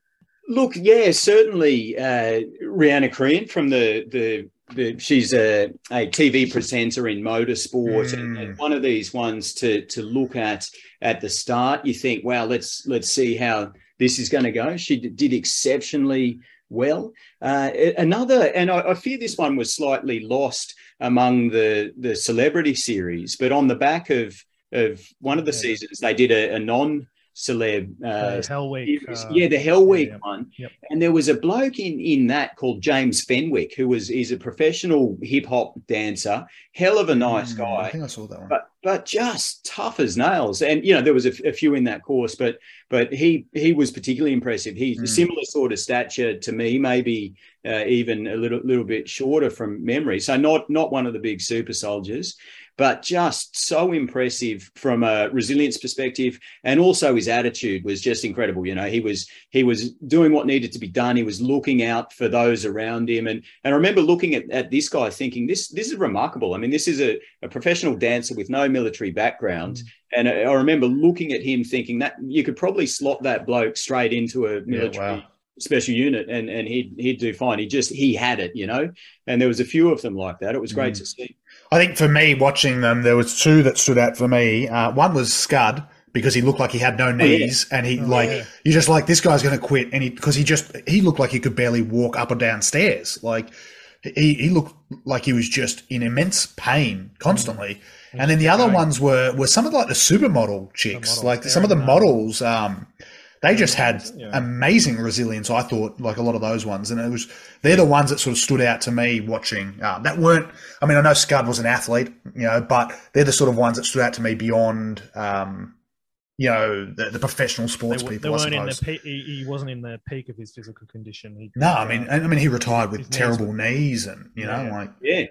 Look, yeah, certainly uh, Riana Crehan from the the. She's a, a TV presenter in motorsport, and, and one of these ones to to look at at the start. You think, wow, let's let's see how this is going to go. She did exceptionally well. Uh, another, and I, I, fear this one was slightly lost among the the celebrity series, but on the back of of one of the yeah. seasons, they did a, a non celeb. Uh, Hell Week. Uh, yeah, the Hell Week yeah, one. Yep. And there was a bloke in in that called James Fenwick, who was he's a professional hip hop dancer. Hell of a nice Mm, guy. I think I saw that one. But but just tough as nails. And you know there was a, a few in that course, but but he he was particularly impressive. He's a Mm. similar sort of stature to me, maybe uh, even a little little bit shorter from memory. So not not one of the big super soldiers, but just so impressive from a resilience perspective, and also his attitude was just incredible. You know, he was he was doing what needed to be done. He was looking out for those around him, and and I remember looking at, at this guy thinking this this is remarkable. I mean, this is a, a professional dancer with no military background. Mm. And I remember looking at him thinking that you could probably slot that bloke straight into a military wow. special unit and, and he'd he'd do fine. He just he had it, you know. And there was a few of them like that. It was great mm. to see. I think for me, watching them, there was two that stood out for me. Uh, one was Scud because he looked like he had no knees, and he like yeah. you're just like this guy's going to quit, and he because he just he looked like he could barely walk up or down stairs. Like he he looked like he was just in immense pain constantly. And then the other ones were were some of like the supermodel chicks, models, like some of the Erin models. Um, they just had Yeah. amazing resilience. I thought, like a lot of those ones, and it was they're the ones that sort of stood out to me watching. Uh, that weren't. I mean, I know Scud was an athlete, you know, but they're the sort of ones that stood out to me beyond, um, you know, the, the professional sports w- they people. I weren't in the suppose. pe- he, he wasn't in the peak of his physical condition. He, no, I mean, I mean, he retired with his knees terrible were- knees, and you know, Yeah. like Yeah.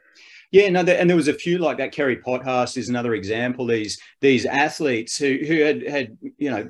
Yeah, no, and there was a few like that. Kerri Pottharst is another example. These these athletes who who had had you know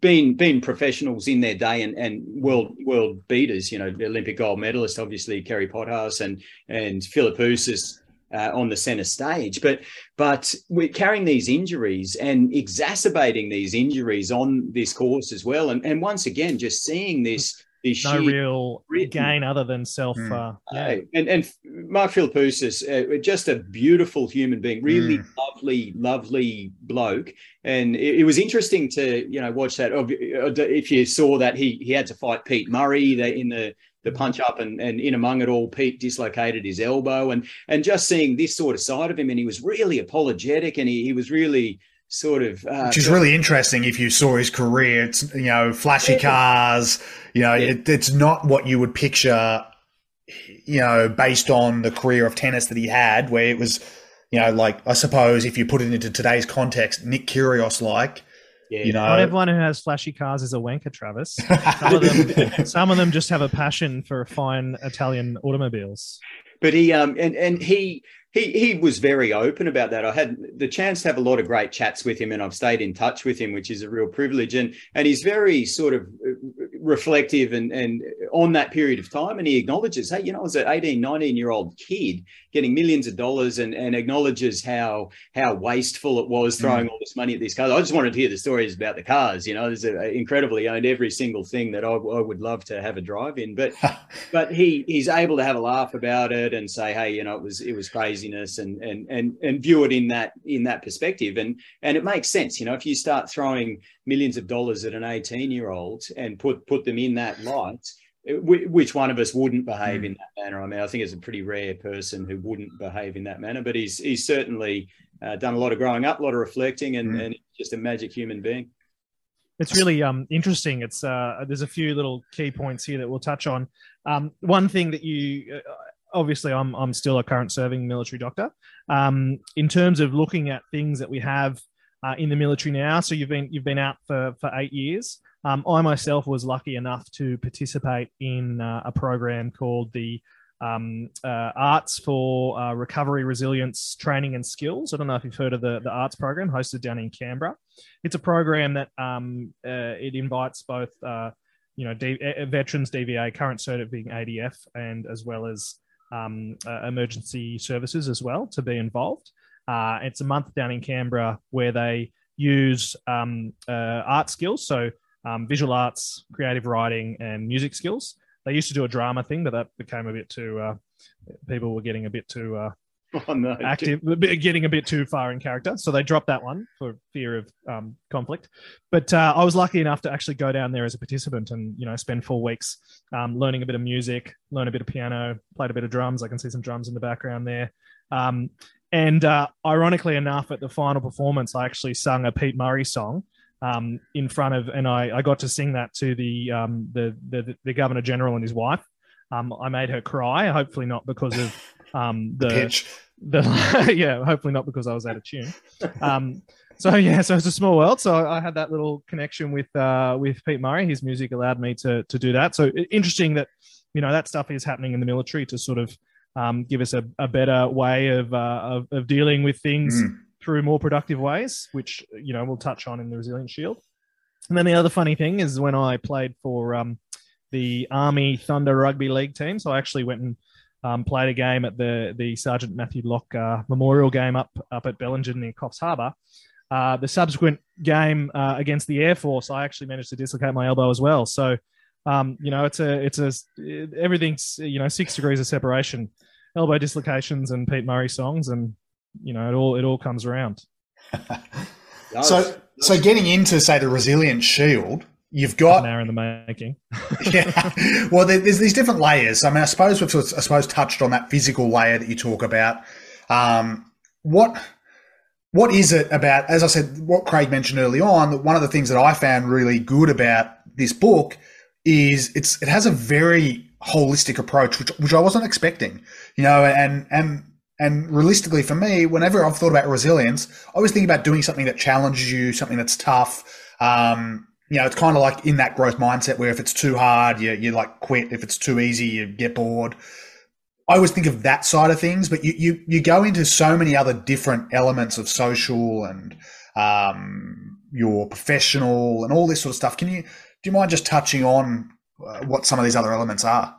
been been professionals in their day and and world world beaters. You know, Olympic gold medalist, obviously Kerri Pottharst and and Philippoussis uh, on the center stage. But but we're carrying these injuries and exacerbating these injuries on this course as well. And and once again, just seeing this this no real re- gain other than self. Mm. Uh, yeah. and and Mark Philippoussis, uh, just a beautiful human being, really lovely, lovely bloke. And it, it was interesting to you know watch that. Uh, If you saw that he he had to fight Pete Murray in the the punch up, and and in among it all, Pete dislocated his elbow, and and just seeing this sort of side of him, and he was really apologetic, and he he was really sort of uh, which is really interesting if you saw his career. It's you know flashy cars. You know, Yeah. it, it's not what you would picture. You know, based on the career of tennis that he had, where it was, you know, like I suppose if you put it into today's context, Nick Kyrgios like. yeah. You know, Not everyone who has flashy cars is a wanker, Travis. Some of them, [laughs] some of them just have a passion for fine Italian automobiles. but he um and and he he he was very open about that. I had the chance to have a lot of great chats with him, and I've stayed in touch with him, which is a real privilege. And and he's very sort of uh, reflective and and on that period of time, and he acknowledges, hey, you know, I was an 18, 19 year old kid getting millions of dollars, and and acknowledges how how wasteful it was mm. throwing all this money at these cars. I just wanted to hear the stories about the cars. You know, there's a, incredible. He owned every single thing that I, I would love to have a drive in, but [laughs] but he he's able to have a laugh about it and say, hey, you know, it was it was craziness and and and and view it in that in that perspective. And and it makes sense, you know, if you start throwing millions of dollars at an 18 year old and put put them in that light. Wh- Which one of us wouldn't behave in that manner? I mean, I think it's a pretty rare person who wouldn't behave in that manner. But he's he's certainly uh, done a lot of growing up, a lot of reflecting, and, Mm. and just a magic human being. It's really um, interesting. It's uh, there's a few little key points here that we'll touch on. Um, one thing that you uh, obviously I'm I'm still a current serving military doctor. Um, in terms of looking at things that we have uh, in the military now, so you've been you've been out for for eight years. Um, I myself was lucky enough to participate in uh, a program called the um, uh, Arts for uh, Recovery, Resilience, Training and Skills. I don't know if you've heard of the, the Arts program hosted down in Canberra. It's a program that um, uh, it invites both, uh, you know, D- uh, veterans, DVA, current cert being ADF, and as well as um, emergency services as well to be involved. It's a month down in Canberra where they use um, uh, art skills. So um, visual arts, creative writing, and music skills. They used to do a drama thing, but that became a bit too. Uh, people were getting a bit too uh, [laughs] Oh, no. active, getting a bit too far in character. So they dropped that one for fear of um, conflict. But uh, I was lucky enough to actually go down there as a participant and you know spend four weeks um, learning a bit of music, learn a bit of piano, played a bit of drums. I can see some drums in the background there. Um, and uh, ironically enough, at the final performance, I actually sung a Pete Murray song um, in front of, and I, I got to sing that to the um, the, the the governor general and his wife. Um, I made her cry. Hopefully not because of um, [laughs] the Pitch. [laughs] the yeah, hopefully not because I was out of tune. Um, so yeah, so it's a small world. So I had that little connection with uh, with Pete Murray. His music allowed me to to do that. So interesting that you know that stuff is happening in the military to sort of um, give us a, a better way of, uh, of of dealing with things Mm. Through more productive ways, which you know we'll touch on in the Resilience Shield. And then the other funny thing is when I played for um, the Army Thunder Rugby League team, so I actually went and um, played a game at the the Sergeant Matthew Locke uh, Memorial game up up at Bellingen near Coffs Harbour. Uh, the subsequent game uh, against the Air Force, I actually managed to dislocate my elbow as well. So, um, you know, it's a it's a everything's you know six degrees of separation, elbow dislocations and Pete Murray songs, and you know it all it all comes around. [laughs] So, so getting into say the Resilience Shield, you've An got hour in the making. [laughs] yeah. Well, there- there's these different layers. I mean, I suppose we've sort of, I suppose touched on that physical layer that you talk about. Um, what what is it about? As I said, what Craig mentioned early on. That one of the things that I found really good about this book is it's it has a very holistic approach, which which I wasn't expecting. You know, and and and realistically for me, whenever I've thought about resilience, I always think about doing something that challenges you, something that's tough. Um, you know, it's kind of like in that growth mindset where if it's too hard, you, you like quit. If it's too easy, you get bored. I always think of that side of things, but you, you, you go into so many other different elements of social and um, your professional and all this sort of stuff. Can you, do you mind just touching on uh, what some of these other elements are?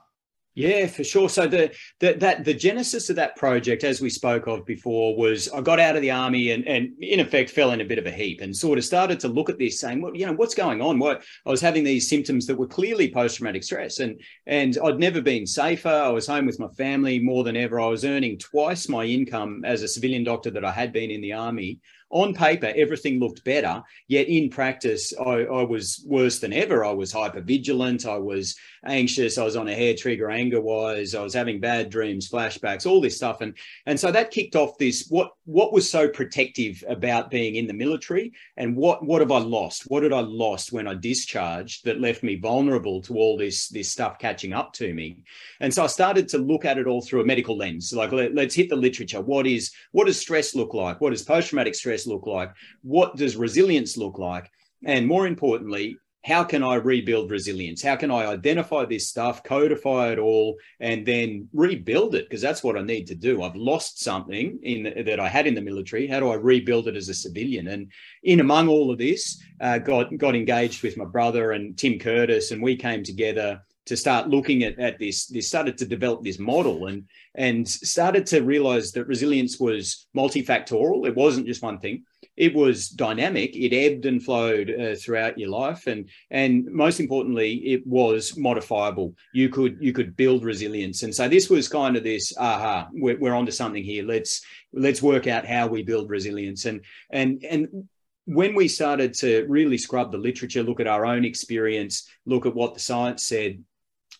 Yeah, for sure. So the, the that the genesis of that project, as we spoke of before, was I got out of the army and and in effect fell in a bit of a heap and sort of started to look at this, saying, well, you know, what's going on? What I was having these symptoms that were clearly post traumatic stress, and and I'd never been safer. I was home with my family more than ever. I was earning twice my income as a civilian doctor that I had been in the army. On paper, everything looked better, yet in practice, I, I was worse than ever. I was hyper vigilant. I was anxious. I was on a hair trigger anger wise. I was having bad dreams, flashbacks, all this stuff. And and so that kicked off this what what was so protective about being in the military and what what have I lost? What had I lost when I discharged that left me vulnerable to all this this stuff catching up to me? And so I started to look at it all through a medical lens. Like let, let's hit the literature. What is what does stress look like? What does post traumatic stress look like? What does resilience look like? And more importantly, how can I rebuild resilience? How can I identify this stuff, codify it all, and then rebuild it? Because that's what I need to do. I've lost something in that I had in the military. How do I rebuild it as a civilian? And in among all of this, uh, got got engaged with my brother and Tim Curtis, and we came together to start looking at, at this. This started to develop this model and and started to realize that resilience was multifactorial. It wasn't just one thing it was dynamic. It ebbed and flowed uh, throughout your life, and and most importantly, it was modifiable. You could you could build resilience, and so this was kind of this aha. We're, we're onto something here. Let's let's work out how we build resilience, and and and when we started to really scrub the literature, look at our own experience, look at what the science said,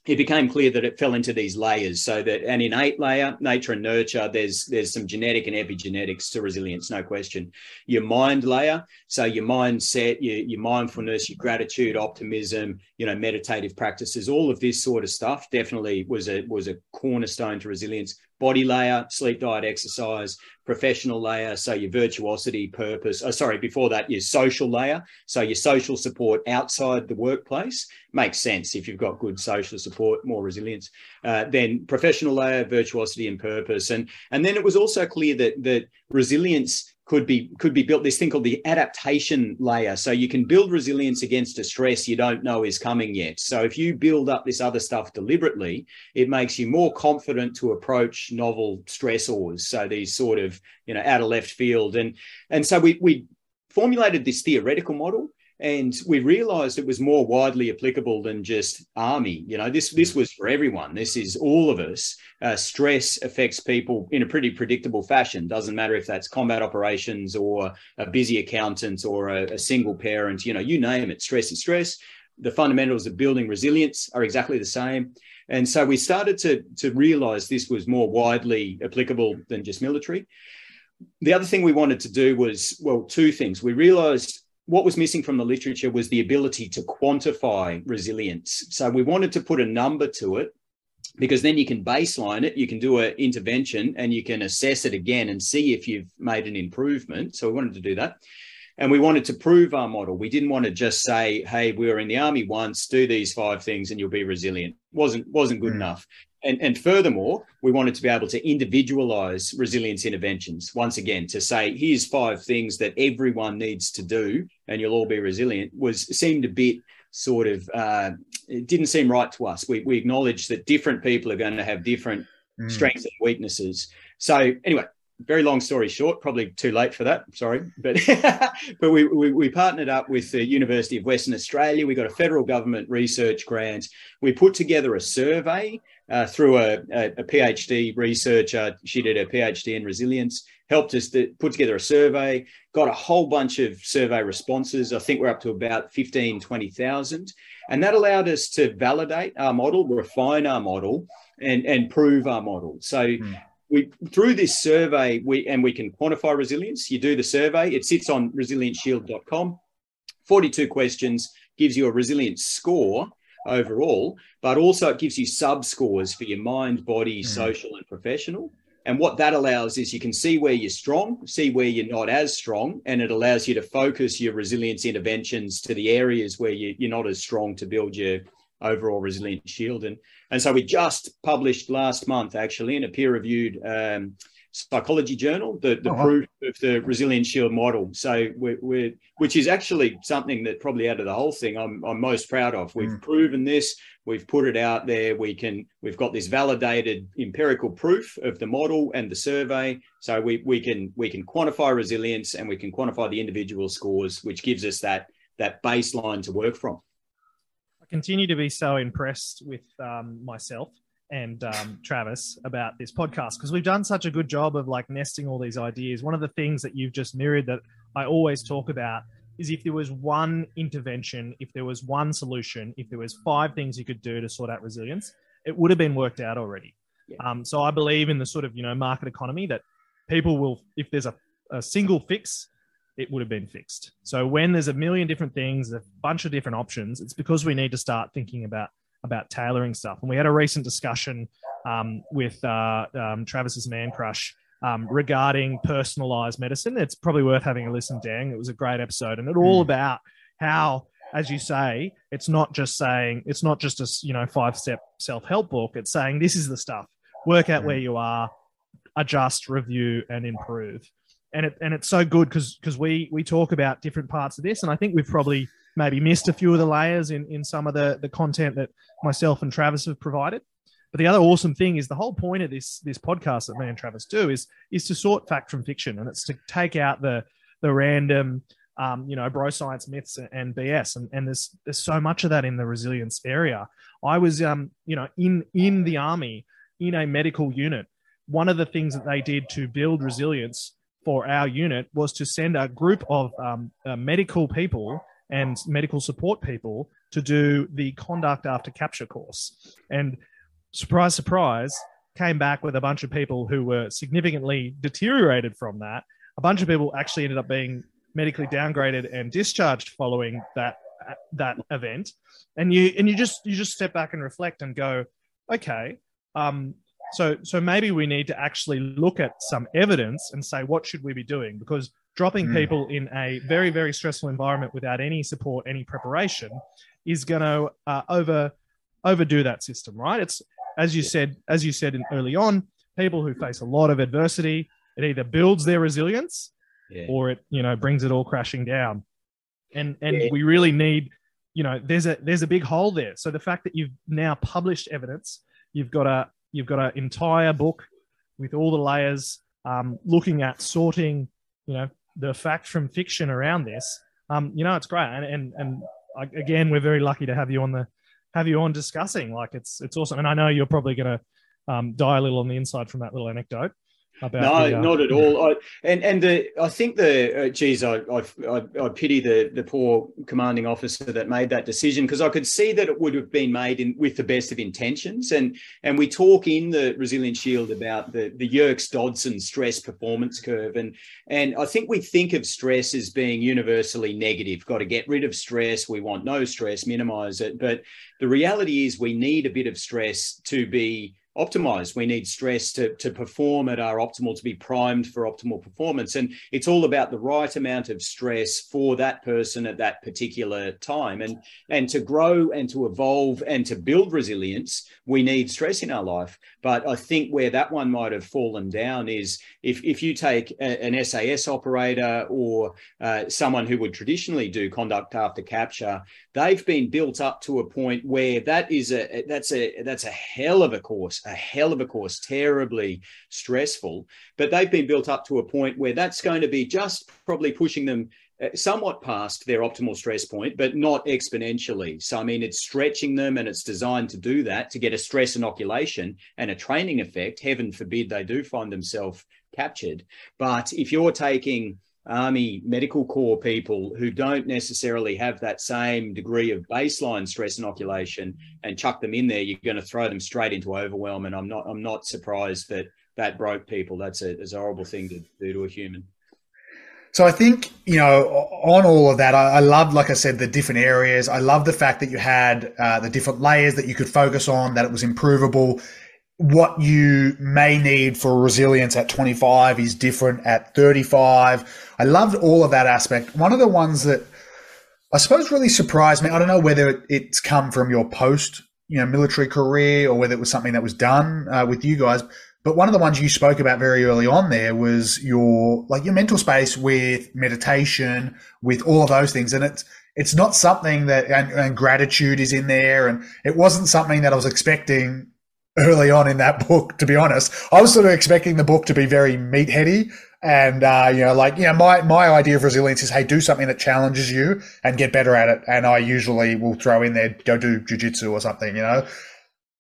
it became clear that it fell into these layers. So that an innate layer, nature and nurture, there's there's some genetic and epigenetics to resilience, no question. Your mind layer, so your mindset, your, your mindfulness, your gratitude, optimism, you know, meditative practices, all of this sort of stuff definitely was a was a cornerstone to resilience. Body layer, sleep, diet, exercise, professional layer, so your virtuosity, purpose. Oh, sorry, before that, your social layer, so your social support outside the workplace makes sense if you've got good social support, more resilience. Uh, then professional layer, virtuosity, and purpose, and and then it was also clear that that resilience could be could be built this thing called the adaptation layer. So you can build resilience against a stress you don't know is coming yet. So if you build up this other stuff deliberately it makes you more confident to approach novel stressors. So these sort of you know out of left field. And and so we we formulated this theoretical model and we realized it was more widely applicable than just army. You know this this was for everyone. This is all of us. Uh, stress affects people in a pretty predictable fashion. Doesn't matter if that's combat operations or a busy accountant or a, a single parent you know you name it. Stress is stress. The fundamentals of building resilience are exactly the same. And so we started to to realize this was more widely applicable than just military. The other thing we wanted to do was well two things. We realized what was missing from the literature was the ability to quantify resilience. So we wanted to put a number to it because then you can baseline it, you can do an intervention and you can assess it again and see if you've made an improvement. So we wanted to do that. And we wanted to prove our model. We didn't want to just say, hey, we were in the army once, do these five things and you'll be resilient. Wasn't wasn't good mm. enough. And, and furthermore, we wanted to be able to individualize resilience interventions once again to say, here's five things that everyone needs to do and you'll all be resilient was seemed a bit sort of, uh, it didn't seem right to us. We, we acknowledge that different people are going to have different mm. strengths and weaknesses. So anyway, very long story short, probably too late for that. Sorry, but [laughs] but we, we, we partnered up with the University of Western Australia. We got a federal government research grant. We put together a survey uh, through a, a, a, PhD researcher. She did a PhD in resilience. Helped us to put together a survey. Got a whole bunch of survey responses. I think we're up to about 15, 20,000. And that allowed us to validate our model, refine our model, and, and prove our model. So mm we through this survey we and we can quantify resilience you do the survey it sits on resilientshield.com 42 questions gives you a resilience score overall but also it gives you sub scores for your mind body mm. social and professional and what that allows is you can see where you're strong see where you're not as strong and it allows you to focus your resilience interventions to the areas where you, you're not as strong to build your overall Resilience Shield. And, and so we just published last month, actually, in a peer reviewed um, psychology journal, the, the oh, proof of the Resilience Shield model. So we're, we're, which is actually something that probably out of the whole thing I'm, I'm most proud of. We've mm. proven this. We've put it out there. We can, we've got this validated empirical proof of the model and the survey. So we, we can, we can quantify resilience and we can quantify the individual scores, which gives us that, that baseline to work from I continue to be so impressed with um, myself and um, Travis about this podcast because we've done such a good job of like nesting all these ideas. One of the things that you've just mirrored that I always talk about is if there was one intervention, if there was one solution, if there was five things you could do to sort out resilience, it would have been worked out already. Yeah. Um, so I believe in the sort of you know market economy that people will, if there's a, a single fix, it would have been fixed. So when there's a million different things, a bunch of different options, it's because we need to start thinking about about tailoring stuff. And we had a recent discussion um, with uh, um, Travis's man crush um, regarding personalized medicine. It's probably worth having a listen, Dan. It was a great episode, and it's all hmm. about how, as you say, it's not just saying it's not just a you know five step self help book. It's saying this is the stuff. Work out where you are, adjust, review, and improve and it and it's so good because because we we talk about different parts of this, and I think we've probably maybe missed a few of the layers in in some of the the content that myself and Travis have provided. But the other awesome thing is the whole point of this this podcast that me and Travis do is is to sort fact from fiction, and it's to take out the the random, um, you know, bro science myths and BS, and, and there's there's so much of that in the resilience area. I was, um, you know, in in the army in a medical unit. One of the things that they did to build resilience for our unit was to send a group of um, uh, medical people and medical support people to do the conduct after capture course. And surprise, surprise, came back with a bunch of people who were significantly deteriorated from that. A bunch of people actually ended up being medically downgraded and discharged following that that event. And you and you just you just step back and reflect and go, okay, um, so, so maybe we need to actually look at some evidence and say, what should we be doing? Because dropping mm. people in a very, very stressful environment without any support, any preparation, is going to uh, over overdo that system, right? It's as you said, as you said in early on, people who face a lot of adversity, it either builds their resilience yeah. or it, you know, brings it all crashing down. And and yeah. we really need, you know, there's a there's a big hole there. So the fact that you've now published evidence, you've got a You've got an entire book with all the layers, um, looking at sorting, you know, the fact from fiction around this. um, you know, it's great. And and and again, we're very lucky to have you on the have you on discussing. Like it's it's awesome. And I know you're probably going to um, die a little on the inside from that little anecdote. About no, the, uh, not at all. I, and and the I think the uh, geez, I, I I pity the the poor commanding officer that made that decision because I could see that it would have been made in with the best of intentions. And and we talk in the Resilience Shield about the the Yerkes Dodson stress performance curve, and and I think we think of stress as being universally negative. Got to get rid of stress. We want no stress, minimize it. But the reality is, we need a bit of stress to be optimized. We need stress to, to perform at our optimal, to be primed for optimal performance. And it's all about the right amount of stress for that person at that particular time. And, and to grow and to evolve and to build resilience, we need stress in our life. But I think where that one might have fallen down is if, if you take a, an SAS operator or uh, someone who would traditionally do conduct after capture, they've been built up to a point where that is a that's a that's a hell of a course a hell of a course, terribly stressful. But they've been built up to a point where that's going to be just probably pushing them uh, somewhat past their optimal stress point, but not exponentially. So, I mean, it's stretching them and it's designed to do that to get a stress inoculation and a training effect. Heaven forbid they do find themselves captured. But if you're taking Army Medical Corps people who don't necessarily have that same degree of baseline stress inoculation and chuck them in there, you're going to throw them straight into overwhelm. And I'm not I'm not surprised that that broke people. That's a, a horrible thing to do to a human. So I think you know on all of that, I, I love, like I said, the different areas. I love the fact that you had uh, the different layers that you could focus on, that it was improvable what you may need for resilience at 25 is different at 35. I loved all of that aspect. One of the ones that I suppose really surprised me, I don't know whether it's come from your post, you know, military career or whether it was something that was done uh, with you guys. But one of the ones you spoke about very early on there was your like your mental space with meditation, with all of those things, and it's it's not something that and, and gratitude is in there, and it wasn't something that I was expecting early on in that [laughs] book, to be honest. I was sort of expecting the book to be very meatheady. And, uh, you know, like, you know, my, my idea of resilience is, hey, do something that challenges you and get better at it. And I usually will throw in there, go do jujitsu or something, you know.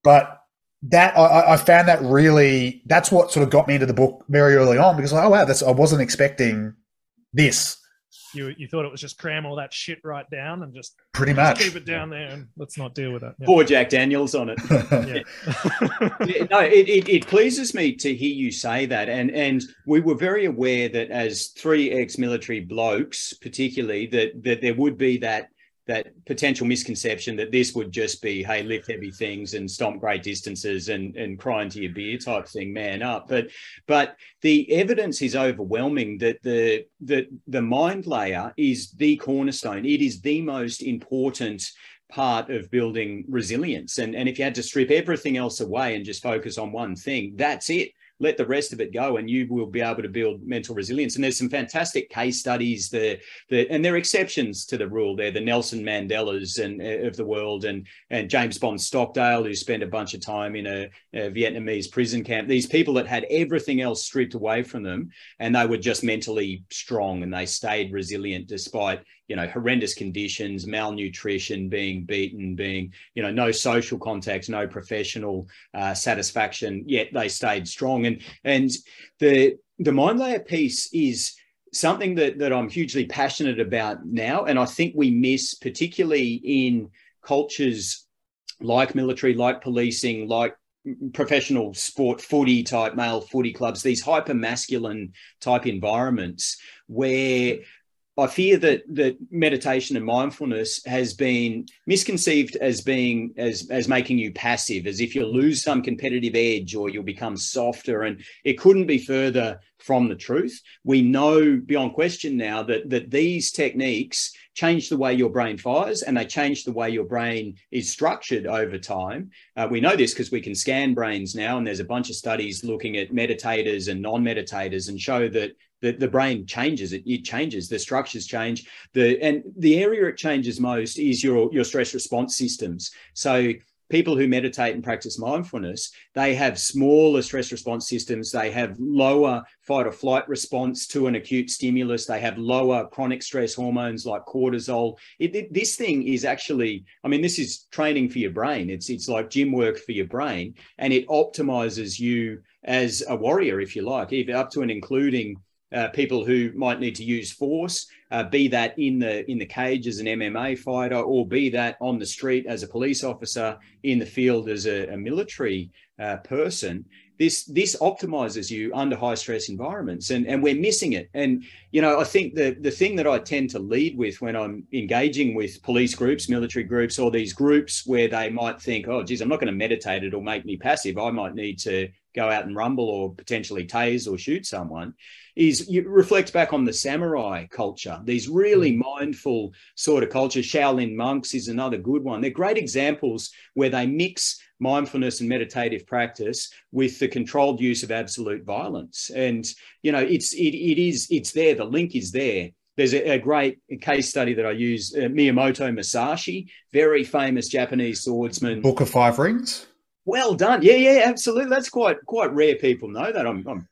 But that, I, I found that really, that's what sort of got me into the book very early on because, like, oh, wow, that's, I wasn't expecting this you you thought it was just cram all that shit right down and just pretty much keep it down there and let's not deal with it. Yeah. Poor Jack Daniels on it. [laughs] [laughs] no, it, it, it, pleases me to hear you say that, and and we were very aware that as three ex-military blokes, particularly that that there would be that that potential misconception that this would just be, hey, lift heavy things and stomp great distances and, and cry into your beer type thing, man up. But but the evidence is overwhelming that the that the mind layer is the cornerstone. It is the most important part of building resilience. And, and if you had to strip everything else away and just focus on one thing, that's it let the rest of it go and you will be able to build mental resilience. And there's some fantastic case studies there and there are exceptions to the rule there the nelson mandelas and uh, of the world and and james bond stockdale who spent a bunch of time in a, a vietnamese prison camp. These people that had everything else stripped away from them and they were just mentally strong and they stayed resilient despite you know horrendous conditions malnutrition being beaten being you know no social contacts no professional uh, satisfaction yet they stayed strong. And and the the mind layer piece is something that that I'm hugely passionate about now. And I think we miss particularly in cultures like military like policing like professional sport footy type male footy clubs these hyper masculine type environments where I fear that that meditation and mindfulness has been misconceived as being as as making you passive, as if you'll lose some competitive edge or you'll become softer. And it couldn't be further from the truth. We know beyond question now that that these techniques change the way your brain fires and they change the way your brain is structured over time. Uh, we know this because we can scan brains now, and there's a bunch of studies looking at meditators and non-meditators and show that the, the brain changes it it changes the structures change the and the area it changes most is your your stress response systems so people who meditate and practice mindfulness, they have smaller stress response systems. They have lower fight or flight response to an acute stimulus. They have lower chronic stress hormones like cortisol. It, it, this thing is actually, I mean, this is training for your brain. It's it's like gym work for your brain, and it optimizes you as a warrior, if you like, even up to and including uh, people who might need to use force, uh, be that in the in the cage as an MMA fighter, or be that on the street as a police officer, in the field as a, a military uh, person. This this optimizes you under high stress environments, and and we're missing it. And you know, I think the the thing that I tend to lead with when I'm engaging with police groups, military groups, or these groups where they might think, oh, geez, I'm not going to meditate; it'll make me passive. I might need to go out and rumble or potentially tase or shoot someone is you reflect back on the samurai culture these really mm. mindful sort of culture shaolin monks is another good one they're great examples where they mix mindfulness and meditative practice with the controlled use of absolute violence and you know it's it, it is it's there the link is there there's a, a, great case study that I use. Uh, Miyamoto Musashi, very famous Japanese swordsman. Book of Five Rings. Well done. Yeah, yeah, absolutely. That's quite quite rare. People know that. I'm, I'm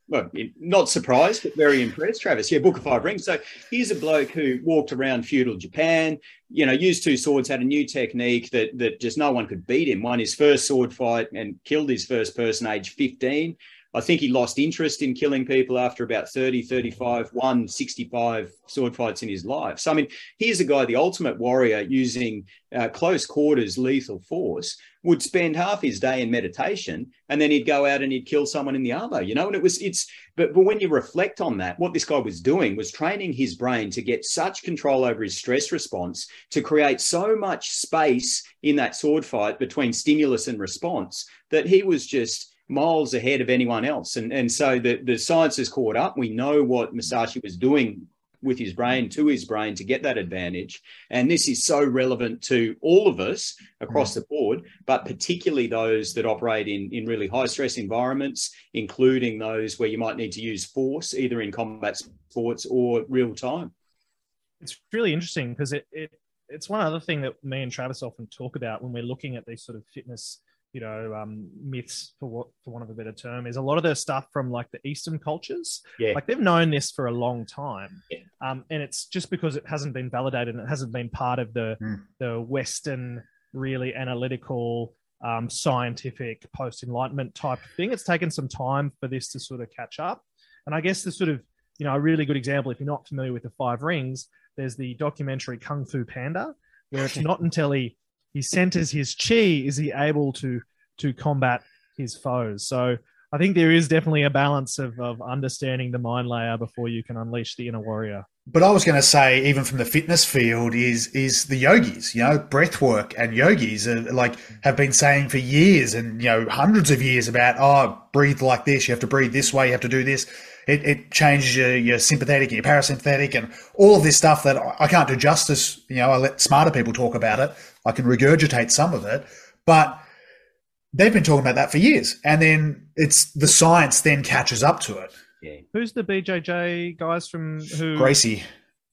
not surprised, but very impressed, Travis. Yeah, Book of Five Rings. So here's a bloke who walked around feudal Japan. You know, used two swords, had a new technique that that just no one could beat him. Won his first sword fight and killed his first person, age 15. I think he lost interest in killing people after about 30, 35, won 65 sword fights in his life. So, I mean, here's a guy, the ultimate warrior, using uh, close quarters lethal force, would spend half his day in meditation and then he'd go out and he'd kill someone in the other, you know? And it was, it's, but, but when you reflect on that, what this guy was doing was training his brain to get such control over his stress response to create so much space in that sword fight between stimulus and response that he was just, miles ahead of anyone else. And, and so the, the science has caught up. We know what Musashi was doing with his brain to his brain to get that advantage. And this is so relevant to all of us across the board, but particularly those that operate in, in really high stress environments, including those where you might need to use force, either in combat sports or real time. It's really interesting because it, it it's one other thing that me and Travis often talk about when we're looking at these sort of fitness you know um, myths for what for want of a better term is a lot of the stuff from like the eastern cultures. Yeah. Like they've known this for a long time. Yeah. um, and it's just because it hasn't been validated and it hasn't been part of the mm. the western really analytical um, scientific post enlightenment type thing. It's taken some time for this to sort of catch up. And i guess the sort of you know a really good example if you're not familiar with the five rings there's the documentary kung fu panda where it's [laughs] not until he he centers his chi is he able to to combat his foes so i think there is definitely a balance of, of understanding the mind layer before you can unleash the inner warrior but I was going to say, even from the fitness field, is is the yogis. You know, breath work and yogis are like have been saying for years and you know hundreds of years about oh, breathe like this. You have to breathe this way. You have to do this. It, it changes your, your sympathetic and your parasympathetic and all of this stuff that I can't do justice. You know, I let smarter people talk about it. I can regurgitate some of it, but they've been talking about that for years. And then it's the science then catches up to it. Yeah. Who's the BJJ guys from who? Gracie.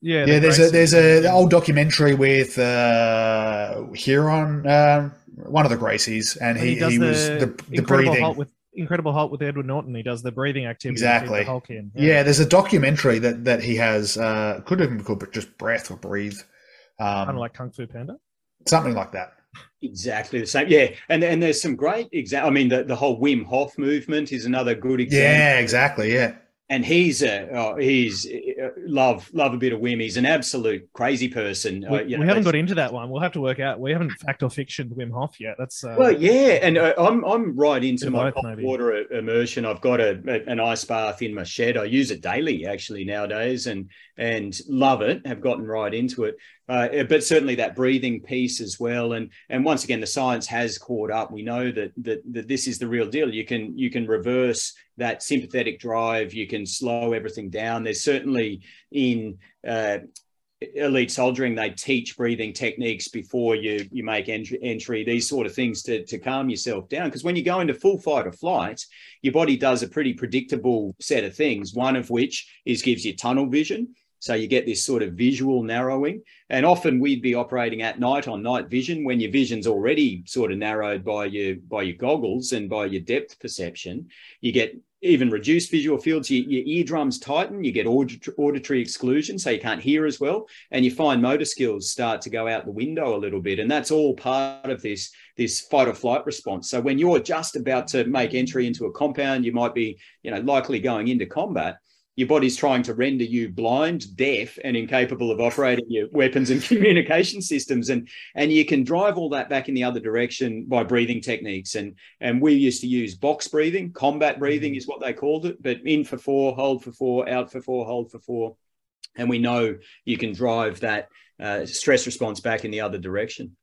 Yeah, yeah. There's Gracie. a there's a old documentary with uh, Huron, uh, one of the Gracies, and, he, he, he the was the, the breathing. Hulk with Incredible Hulk with Edward Norton. He does the breathing activity. Exactly. The Hulk in. Yeah. yeah. there's a documentary that that he has. Uh, could have been called but just breath or breathe. Um, kind of like Kung Fu Panda. Something like that. Exactly the same. Yeah, and and there's some great example. I mean, the, the whole Wim Hof movement is another good example. Yeah, exactly. Yeah and he's a oh, he's uh, love love a bit of Wim. He's an absolute crazy person. Uh, we, uh, you know, we haven't got into that one. We'll have to work out. We haven't fact or fiction Wim Hof yet. That's uh, well, yeah, and uh, I'm I'm right into my both, water immersion. I've got a, a, an ice bath in my shed. I use it daily actually nowadays, and and love it. Have gotten right into it. Uh, but certainly that breathing piece as well. And and once again, the science has caught up. We know that that, that this is the real deal. You can you can reverse that sympathetic drive. You can slow everything down. There's certainly in uh, elite soldiering they teach breathing techniques before you you make entry, entry these sort of things to, to calm yourself down because when you go into full fight or flight your body does a pretty predictable set of things one of which is gives you tunnel vision So you get this sort of visual narrowing. And often we'd be operating at night on night vision when your vision's already sort of narrowed by your by your goggles and by your depth perception. You get even reduced visual fields, your, your eardrums tighten, you get auditory exclusion, so you can't hear as well, and your fine motor skills start to go out the window a little bit. And that's all part of this, this fight or flight response. So when you're just about to make entry into a compound, you might be, you know, likely going into combat your body's trying to render you blind, deaf, and incapable of operating your weapons and [laughs] communication systems. And and you can drive all that back in the other direction by breathing techniques. And and we used to use box breathing, combat breathing mm-hmm. is what they called it, but in for four, hold for four, out for four, hold for four. And we know you can drive that uh, stress response back in the other direction.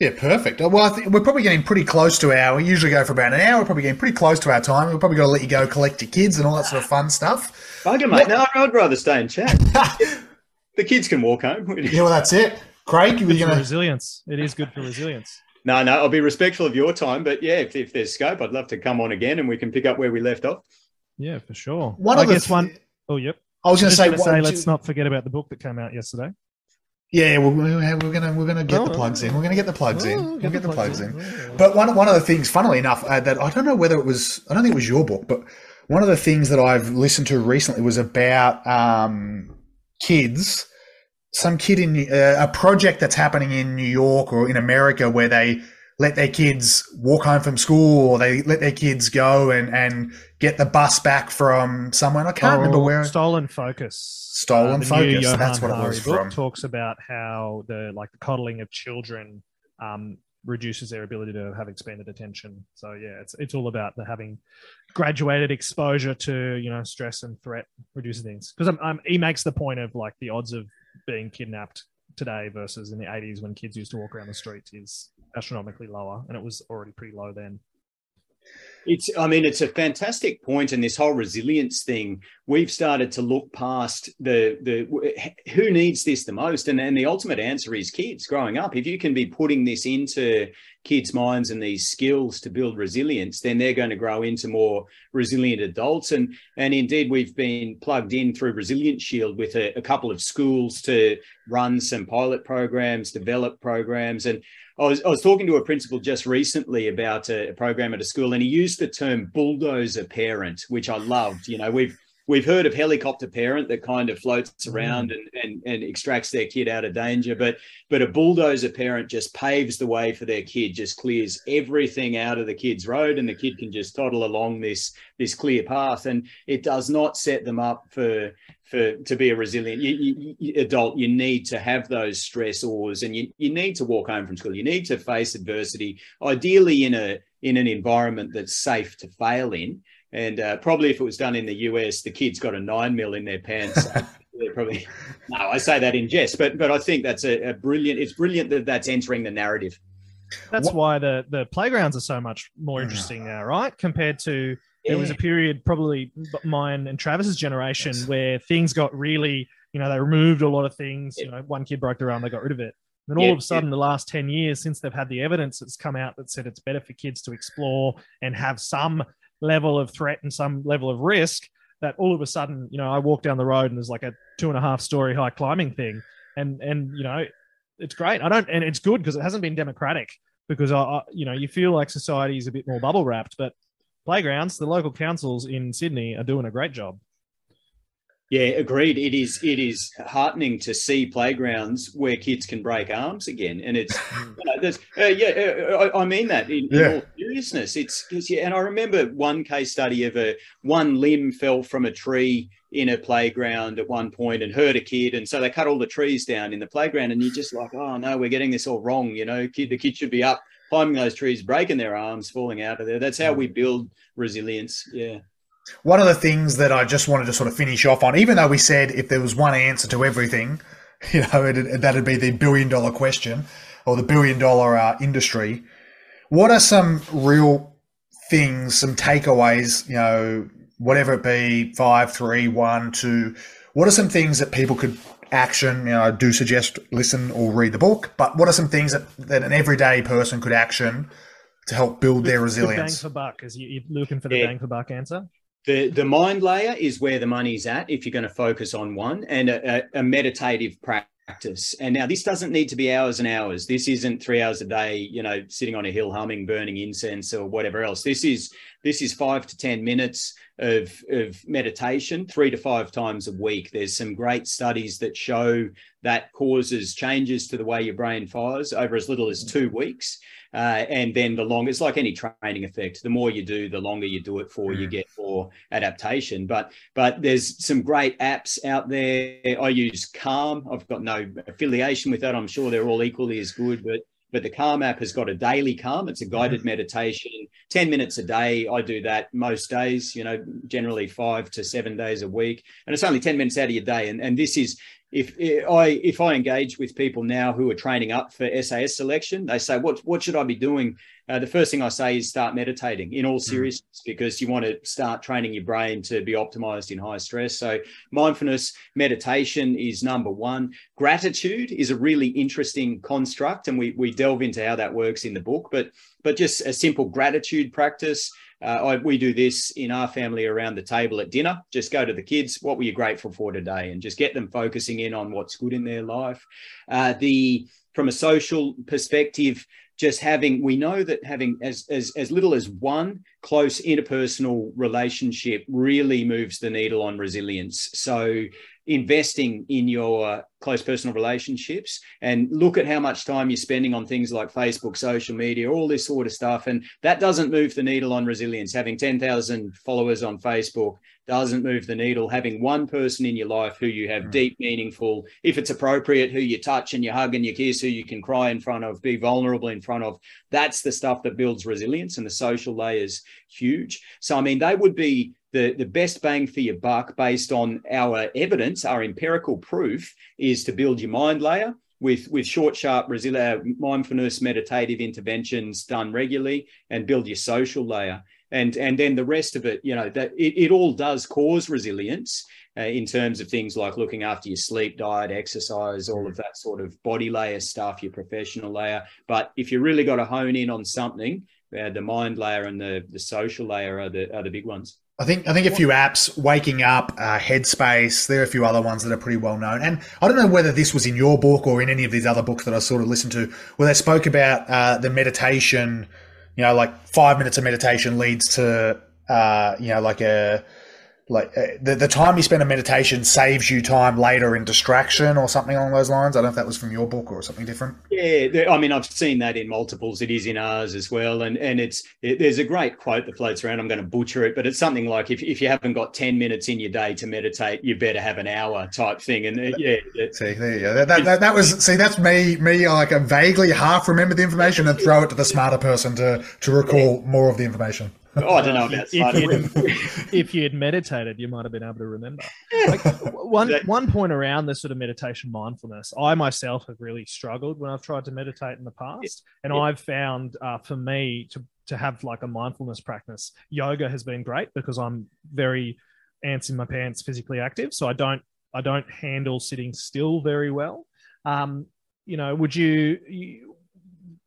Yeah, perfect. Uh, well, I think we're probably getting pretty close to our. We usually go for about an hour. We're probably getting pretty close to our time. We're probably got to let you go collect your kids and all that sort of fun stuff. Bugger, mate. No, I'd rather stay and chat. [laughs] the kids can walk home. [laughs] yeah, well, that's it. Craig, you're gonna resilience. It is good for resilience. No, no, I'll be respectful of your time, but yeah, if, if there's scope, I'd love to come on again and we can pick up where we left off. Yeah, for sure. One I guess th- one. Oh, yep. I was going to say, say let's not forget about the book that came out yesterday. Yeah, we're, we're gonna we're gonna get oh, the plugs in. We're gonna get the plugs oh, in. We'll get, get the, plugs in. in. But one one of the things, funnily enough, uh, that I don't know whether it was I don't think it was your book, but one of the things that I've listened to recently was about um, kids. Some kid in uh, a project that's happening in New York or in America where they let their kids walk home from school or they let their kids go and and get the bus back from someone. I can't oh, remember where. Stolen Focus. Stolen uh, Focus. That's what it was book from. Talks about how the like the coddling of children um, reduces their ability to have expanded attention. So yeah, it's it's all about the having graduated exposure to you know stress and threat reduces things. Because he makes the point of like the odds of being kidnapped today versus in the 80s when kids used to walk around the streets is astronomically lower, and it was already pretty low then. It's, I mean, it's a fantastic point. and this whole resilience thing. We've started to look past the the who needs this the most, and and the ultimate answer is kids growing up. If you can be putting this into kids' minds and these skills to build resilience, then they're going to grow into more resilient adults. And and indeed, we've been plugged in through Resilience Shield with a, a couple of schools to run some pilot programs, develop programs, and I was, I was talking to a principal just recently about a, a, program at a school, and he used the term bulldozer parent, which I loved. You know, we've we've heard of helicopter parent that kind of floats mm. around and, and, and extracts their kid out of danger, but but a bulldozer parent just paves the way for their kid, just clears everything out of the kid's road, and the kid can just toddle along this this clear path, and it does not set them up for for to be a resilient you, you, you, adult you need to have those stressors and you, you need to walk home from school. You need to face adversity ideally in a in an environment that's safe to fail in. And uh, probably if it was done in the us the kids got a nine mil in their pants. [laughs] Probably no i say that in jest but but i think that's a, a brilliant it's brilliant that that's entering the narrative. That's what? why the the playgrounds are so much more interesting now right? Compared to there was a period, probably mine and Travis's generation, yes. where things got really, you know, they removed a lot of things. You know, one kid broke their arm, they got rid of it. And then all of a sudden, the last 10 years, since they've had the evidence that's come out that said it's better for kids to explore and have some level of threat and some level of risk, that all of a sudden, you know, I walk down the road and there's like a two and a half story high climbing thing. And, and, you know, it's great. I don't, and it's good because it hasn't been democratic because I, you know, you feel like society is a bit more bubble wrapped, but playgrounds, the local councils in Sydney are doing a great job. Yeah, agreed. It is it is heartening to see playgrounds where kids can break arms again, and it's [laughs] you know, uh, yeah, uh, I, I, mean that in, yeah. in all seriousness. It's because yeah, and I remember one case study of a one limb fell from a tree in a playground at one point and hurt a kid, and so they cut all the trees down in the playground, and you're just like, oh no, we're getting this all wrong. You know, kid, the kid should be up climbing those trees, breaking their arms, falling out of there. That's how we build resilience. Yeah. One of the things that I just wanted to sort of finish off on, even though we said if there was one answer to everything, [laughs] you know, it, that'd be the billion dollar question or the billion dollar uh, industry. What are some real things, some takeaways, you know, whatever it be, five, three, one, two, what are some things that people could action? You know, I do suggest listen or read the book, but what are some things that, that an everyday person could action to help build their resilience? bang for buck, is you, are looking for the yeah. bang for buck answer? the the mind layer is where the money's at if you're going to focus on one, and a, a, a meditative practice. And now this doesn't need to be hours and hours. This isn't three hours a day, you know, sitting on a hill humming, burning incense or whatever else. This is this is five to ten minutes of of meditation, three to five times a week. There's some great studies that show that causes changes to the way your brain fires over as little as two weeks. Uh, and then the longer, it's like any training effect. The more you do, the longer you do it for, you get more adaptation. But but there's some great apps out there. I use Calm. I've got no affiliation with that. I'm sure they're all equally as good, but but the Calm app has got a daily Calm. It's a guided mm. meditation, 10 minutes a day. I do that most days, you know, generally five to seven days a week. And it's only 10 minutes out of your day. And, and this is if, I if I engage with people now who are training up for SAS selection, they say, "What what should I be doing?" Uh, the first thing I say is start meditating. In all mm. seriousness, because you want to start training your brain to be optimized in high stress. So mindfulness meditation is number one. Gratitude is a really interesting construct, and we we delve into how that works in the book. But but just a simple gratitude practice uh, I, we do this in our family around the table at dinner. Just go to the kids. What were you grateful for today? And just get them focusing in on what's good in their life. Uh, the from a social perspective, just having we know that having as, as as little as one close interpersonal relationship really moves the needle on resilience. So investing in your close personal relationships and look at how much time you're spending on things like Facebook, social media, all this sort of stuff. And that doesn't move the needle on resilience. Having 10,000 followers on Facebook doesn't move the needle. Having one person in your life who you have mm. deep, meaningful, if it's appropriate, who you touch and you hug and you kiss, who you can cry in front of, be vulnerable in front of, that's the stuff that builds resilience. And the social layer is huge. So, I mean, they would be the, the best bang for your buck based on our evidence, our empirical proof, is to build your mind layer with, with short, sharp resilient mindfulness, meditative interventions done regularly, and build your social layer. And, and then the rest of it, you know, that it, it all does cause resilience uh, in terms of things like looking after your sleep, diet, exercise, all of that sort of body layer stuff, your professional layer. But if you really got to hone in on something, uh, the mind layer and the, the social layer are the, are the big ones. I think I think a few apps, Waking Up, uh, Headspace. There are a few other ones that are pretty well known. And I don't know whether this was in your book or in any of these other books that I sort of listened to, where they spoke about uh, the meditation. You know, like five minutes of meditation leads to uh, you know like a like uh, the, the time you spend in meditation saves you time later in distraction or something along those lines. I don't know if that was from your book or something different. Yeah, I mean, I've seen that in multiples. It is in ours as well, and and it's it, there's a great quote that floats around. I'm going to butcher it, but it's something like if, if you haven't got ten minutes in your day to meditate, you better have an hour type thing. And uh, yeah, see, there you go. That, that, that, that was see, that's me me like a vaguely half remember the information and throw it to the smarter person to to recall more of the information. Oh, I don't know about if, if you'd meditated, you might have been able to remember. Like, [laughs] one one point around this sort of meditation mindfulness, I myself have really struggled when I've tried to meditate in the past, and yeah. I've found uh, for me to to have like a mindfulness practice, yoga has been great because I'm very ants in my pants, physically active, so I don't I don't handle sitting still very well. Um, you know, would you, you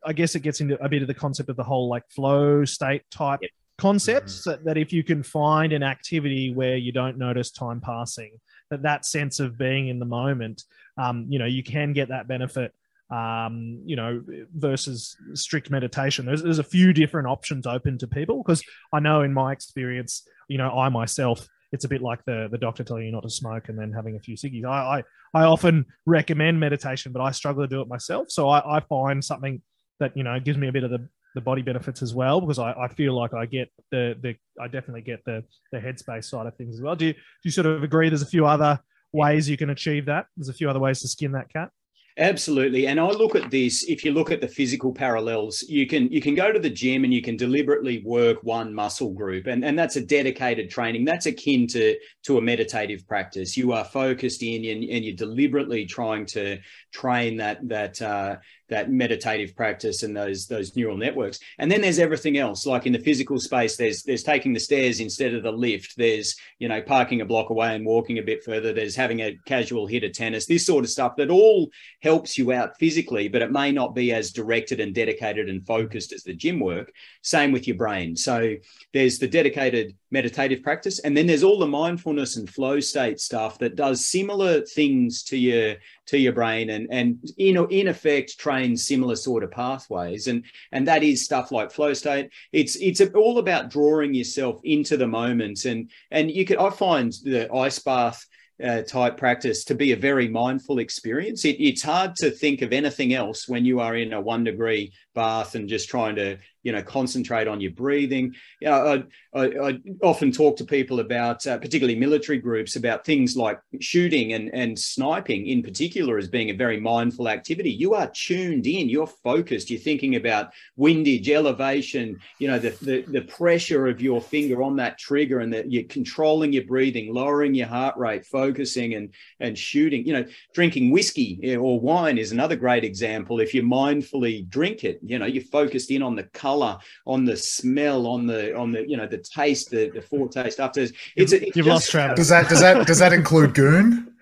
I guess it gets into a bit of the concept of the whole like flow state type yep concepts mm-hmm. that, that if you can find an activity where you don't notice time passing that that sense of being in the moment um, you know you can get that benefit um, you know versus strict meditation there's, there's a few different options open to people because i know in my experience you know i myself it's a bit like the the doctor telling you not to smoke and then having a few ciggies. I, I, I often recommend meditation, but I struggle to do it myself. So I, I find something that you know gives me a bit of the the body benefits as well because I, I feel like I get the the I definitely get the the headspace side of things as well. Do you do you sort of agree? There's a few other ways you can achieve that. There's a few other ways to skin that cat. Absolutely. And I look at this, if you look at the physical parallels, you can you can go to the gym and you can deliberately work one muscle group. And, and that's a dedicated training. That's akin to, to a meditative practice. You are focused in and, and you're deliberately trying to train that that uh, that meditative practice and those those neural networks. And then there's everything else, like in the physical space. There's there's taking the stairs instead of the lift. There's you know parking a block away and walking a bit further. There's having a casual hit of tennis. This sort of stuff that all helps you out physically, but it may not be as directed and dedicated and focused as the gym work. Same with your brain. So there's the dedicated meditative practice. And then there's all the mindfulness and flow state stuff that does similar things to your to your brain and and in in effect trains similar sort of pathways. And and that is stuff like flow state. It's it's all about drawing yourself into the moment. And and you could I find the ice bath uh, type practice to be a very mindful experience. It, it's hard to think of anything else when you are in a one degree bath and just trying to you know concentrate on your breathing. You know, I, I, I often talk to people about uh, particularly military groups about things like shooting and, and sniping in particular as being a very mindful activity. You are tuned in you're focused you're thinking about windage elevation you know the, the, the pressure of your finger on that trigger and that you're controlling your breathing lowering your heart rate focusing and and shooting. You know drinking whiskey or wine is another great example if you mindfully drink it. You know you're focused in on the color on the smell on the on the you know the taste the, the foretaste after it's, it's you've just, lost Travis. Does that does that does that include goon?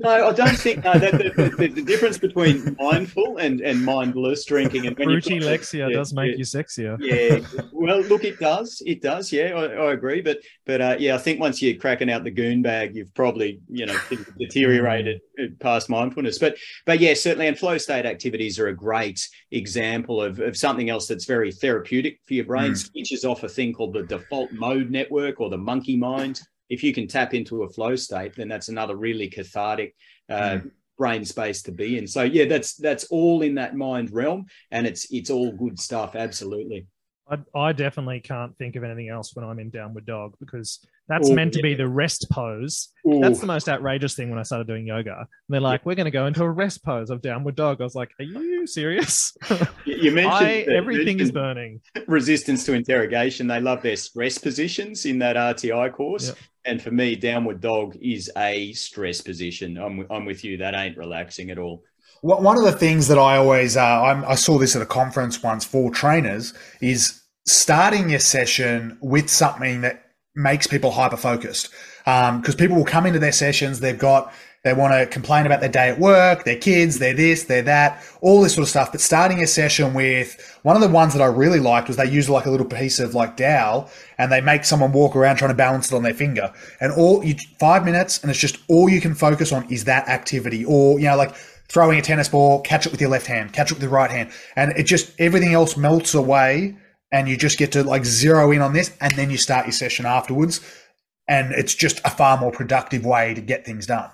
No, I don't think no, that, the, the, the, difference between mindful and, and mindless drinking and when Fruity Lexia yeah, does make yeah, you sexier. Yeah, [laughs] well, look, it does, it does. Yeah, I, I agree. But but uh, yeah, I think once you're cracking out the goon bag, you've probably you know deteriorated past mindfulness. But but yeah, certainly, and flow state activities are a great example of, of something else that's very therapeutic for your brain. Mm. Switches off a thing called the default mode network or the monkey mind if you can tap into a flow state, then that's another really cathartic uh, mm. brain space to be in. So yeah, that's that's all in that mind realm, and it's it's all good stuff. Absolutely. I, I definitely can't think of anything else when I'm in downward dog because that's Ooh, meant to yeah. be the rest pose. Ooh. That's the most outrageous thing when I started doing yoga. And they're like, yeah. we're going to go into a rest pose of downward dog. I was like, are you serious? You mentioned I, everything is burning. Resistance to interrogation. They love their stress positions in that RTI course. And for me, downward dog is a stress position. I'm, I'm with you. That ain't relaxing at all. One of the things that I always, uh, I saw this at a conference once for trainers, is starting your session with something that makes people hyper focused. Because um, people will come into their sessions, they've got they want to complain about their day at work, their kids, they're this, they're that, all this sort of stuff. But starting a session with one of the ones that I really liked was they use like a little piece of like dowel and they make someone walk around trying to balance it on their finger. And all you five minutes and it's just all you can focus on is that activity. Or, you know, like throwing a tennis ball, catch it with your left hand, catch it with your right hand. And it just everything else melts away and you just get to like zero in on this and then you start your session afterwards. And it's just a far more productive way to get things done.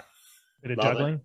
Bit of Love juggling. It.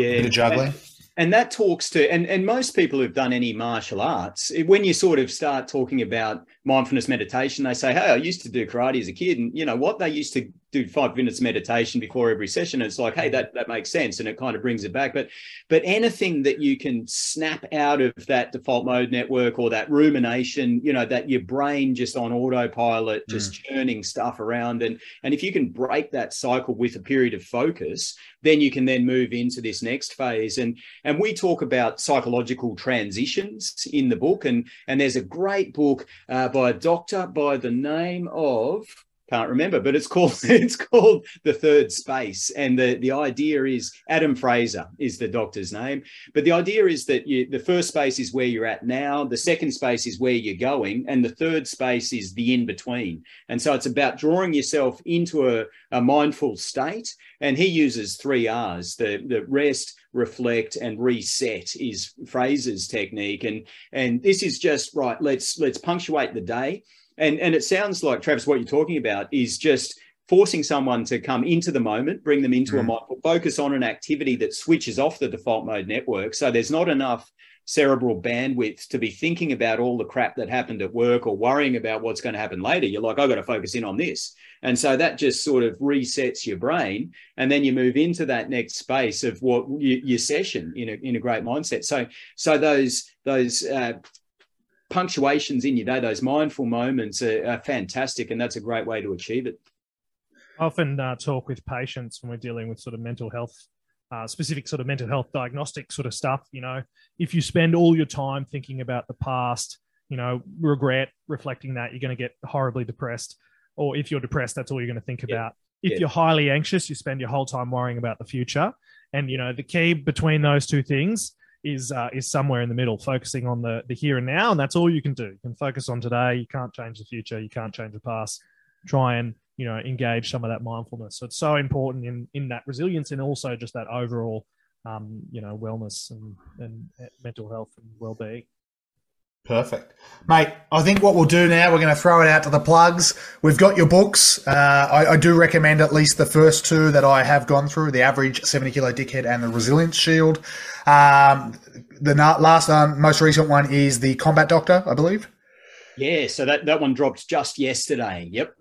Yeah. Bit of juggling. And, and that talks to and, and most people who've done any martial arts when you sort of start talking about mindfulness meditation they say hey i used to do karate as a kid and you know what they used to do five minutes meditation before every session. it's like, hey, that, that makes sense. And it kind of brings it back. But but anything that you can snap out of that default mode network or that rumination, you know, that your brain just on autopilot, just mm. churning stuff around. And and if you can break that cycle with a period of focus, then you can then move into this next phase. And and we talk about psychological transitions in the book. And and there's a great book uh, by a doctor by the name of can't remember, but it's called [laughs] it's called the third space, and the the idea is Adam Fraser is the doctor's name, but the idea is that you, the first space is where you're at now, the second space is where you're going, and the third space is the in between, and so it's about drawing yourself into a, a mindful state, and he uses three R's: the the rest, reflect and reset is Fraser's technique. And and this is just right let's let's punctuate the day and and it sounds like Travis, what you're talking about is just forcing someone to come into the moment, bring them into mm. a mindful focus on an activity that switches off the default mode network. So there's not enough cerebral bandwidth to be thinking about all the crap that happened at work or worrying about what's going to happen later. You're like, I've got to focus in on this. And so that just sort of resets your brain. And then you move into that next space of what your session in a, in a great mindset. So, so those, those, uh, punctuations in your day, those mindful moments are, are fantastic, and that's a great way to achieve it. I often uh, talk with patients when we're dealing with sort of mental health, uh, specific sort of mental health diagnostic sort of stuff. You know, if you spend all your time thinking about the past, you know, regret, reflecting that, you're going to get horribly depressed. Or if you're depressed, that's all you're going to think about. If yeah. you're highly anxious, you spend your whole time worrying about the future. And you know, the key between those two things is uh, is somewhere in the middle, focusing on the the here and now, and that's all you can do. You can focus on today. You can't change the future. You can't change the past. try and you know engage some of that mindfulness. So it's so important in in that resilience and also just that overall um, you know wellness and, and mental health and well being. Perfect. Mate, I think what we'll do now, we're going to throw it out to the plugs. We've got your books. Uh, I, I, do recommend at least the first two that I have gone through the average 70 kilo dickhead and the resilience shield. Um, the last, um, most recent one is the combat doctor, I believe. Yeah, so that, that one dropped just yesterday. Yep.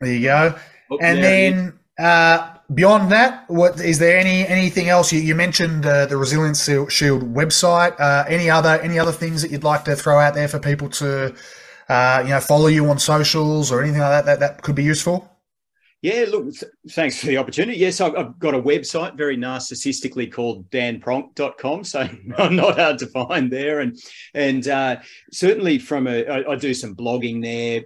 There you go. Oh, and then uh, beyond that, what is there any anything else? You, you mentioned uh, the Resilience Shield website. Uh, any other any other things that you'd like to throw out there for people to uh, you know follow you on socials or anything like that that, that could be useful? Yeah, look, th- thanks for the opportunity. Yes, I've, I've, got a website very narcissistically called danpronk.com, so [laughs] I'm not hard to find there. And and uh, certainly from a, I, I do some blogging there.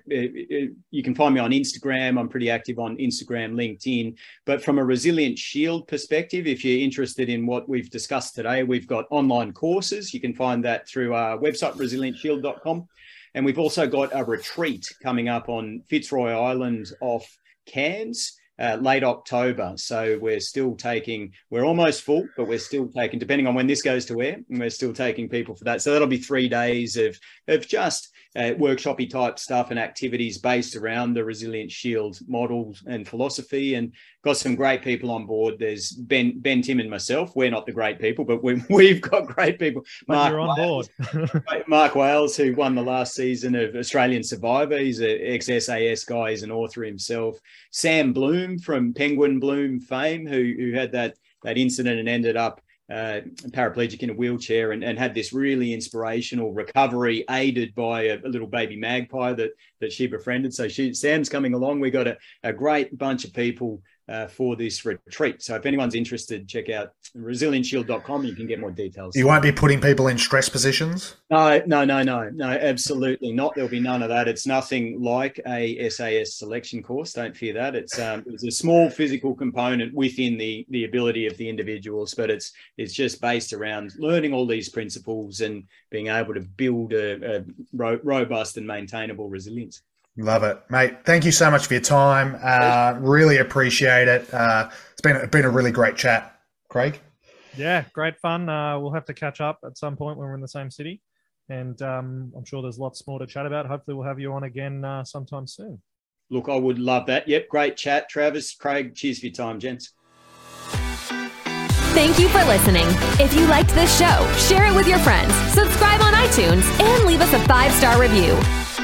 You can find me on Instagram. I'm pretty active on Instagram, LinkedIn. But from a Resilience Shield perspective, if you're interested in what we've discussed today, we've got online courses. You can find that through our website, resilientshield.com. And we've also got a retreat coming up on Fitzroy Island off Cairns. Uh, late October. So we're still taking, we're almost full, but we're still taking, depending on when this goes to air, we're still taking people for that. So that'll be three days of, of just uh, workshopy type stuff and activities based around the Resilience Shield models and philosophy. And got some great people on board. There's Ben, Ben, Tim, and myself. We're not the great people, but we, [laughs] we've got great people. Mark you're on Wales, board. [laughs] Mark Wales, who won the last season of Australian Survivor. He's an ex SAS guy. He's an author himself. Sam Bloom from Penguin Bloom fame, who who had that that incident and ended up uh, paraplegic in a wheelchair and, and had this really inspirational recovery aided by a, a, little baby magpie that that she befriended. So she Sam's coming along. We got a, a great bunch of people uh, for this retreat. So if anyone's interested, check out resilientshield.com. You can get more details. You won't be putting people in stress positions? No, no, no, no, no, absolutely not. There'll be none of that. It's nothing like a SAS selection course. Don't fear that. It's um, it's a small physical component within the the ability of the individuals, but it's it's just based around learning all these principles and being able to build a, a ro- robust and maintainable resilience. Love it, mate. Thank you so much for your time. Uh, really appreciate it. Uh, it's been been a really great chat, Craig. Yeah, great fun. Uh, we'll have to catch up at some point when we're in the same city, and um, I'm sure there's lots more to chat about. Hopefully, we'll have you on again uh, sometime soon. Look, I would love that. Yep, great chat, Travis, Craig. Cheers for your time, gents. Thank you for listening. If you liked this show, share it with your friends, subscribe on iTunes, and leave us a five star review.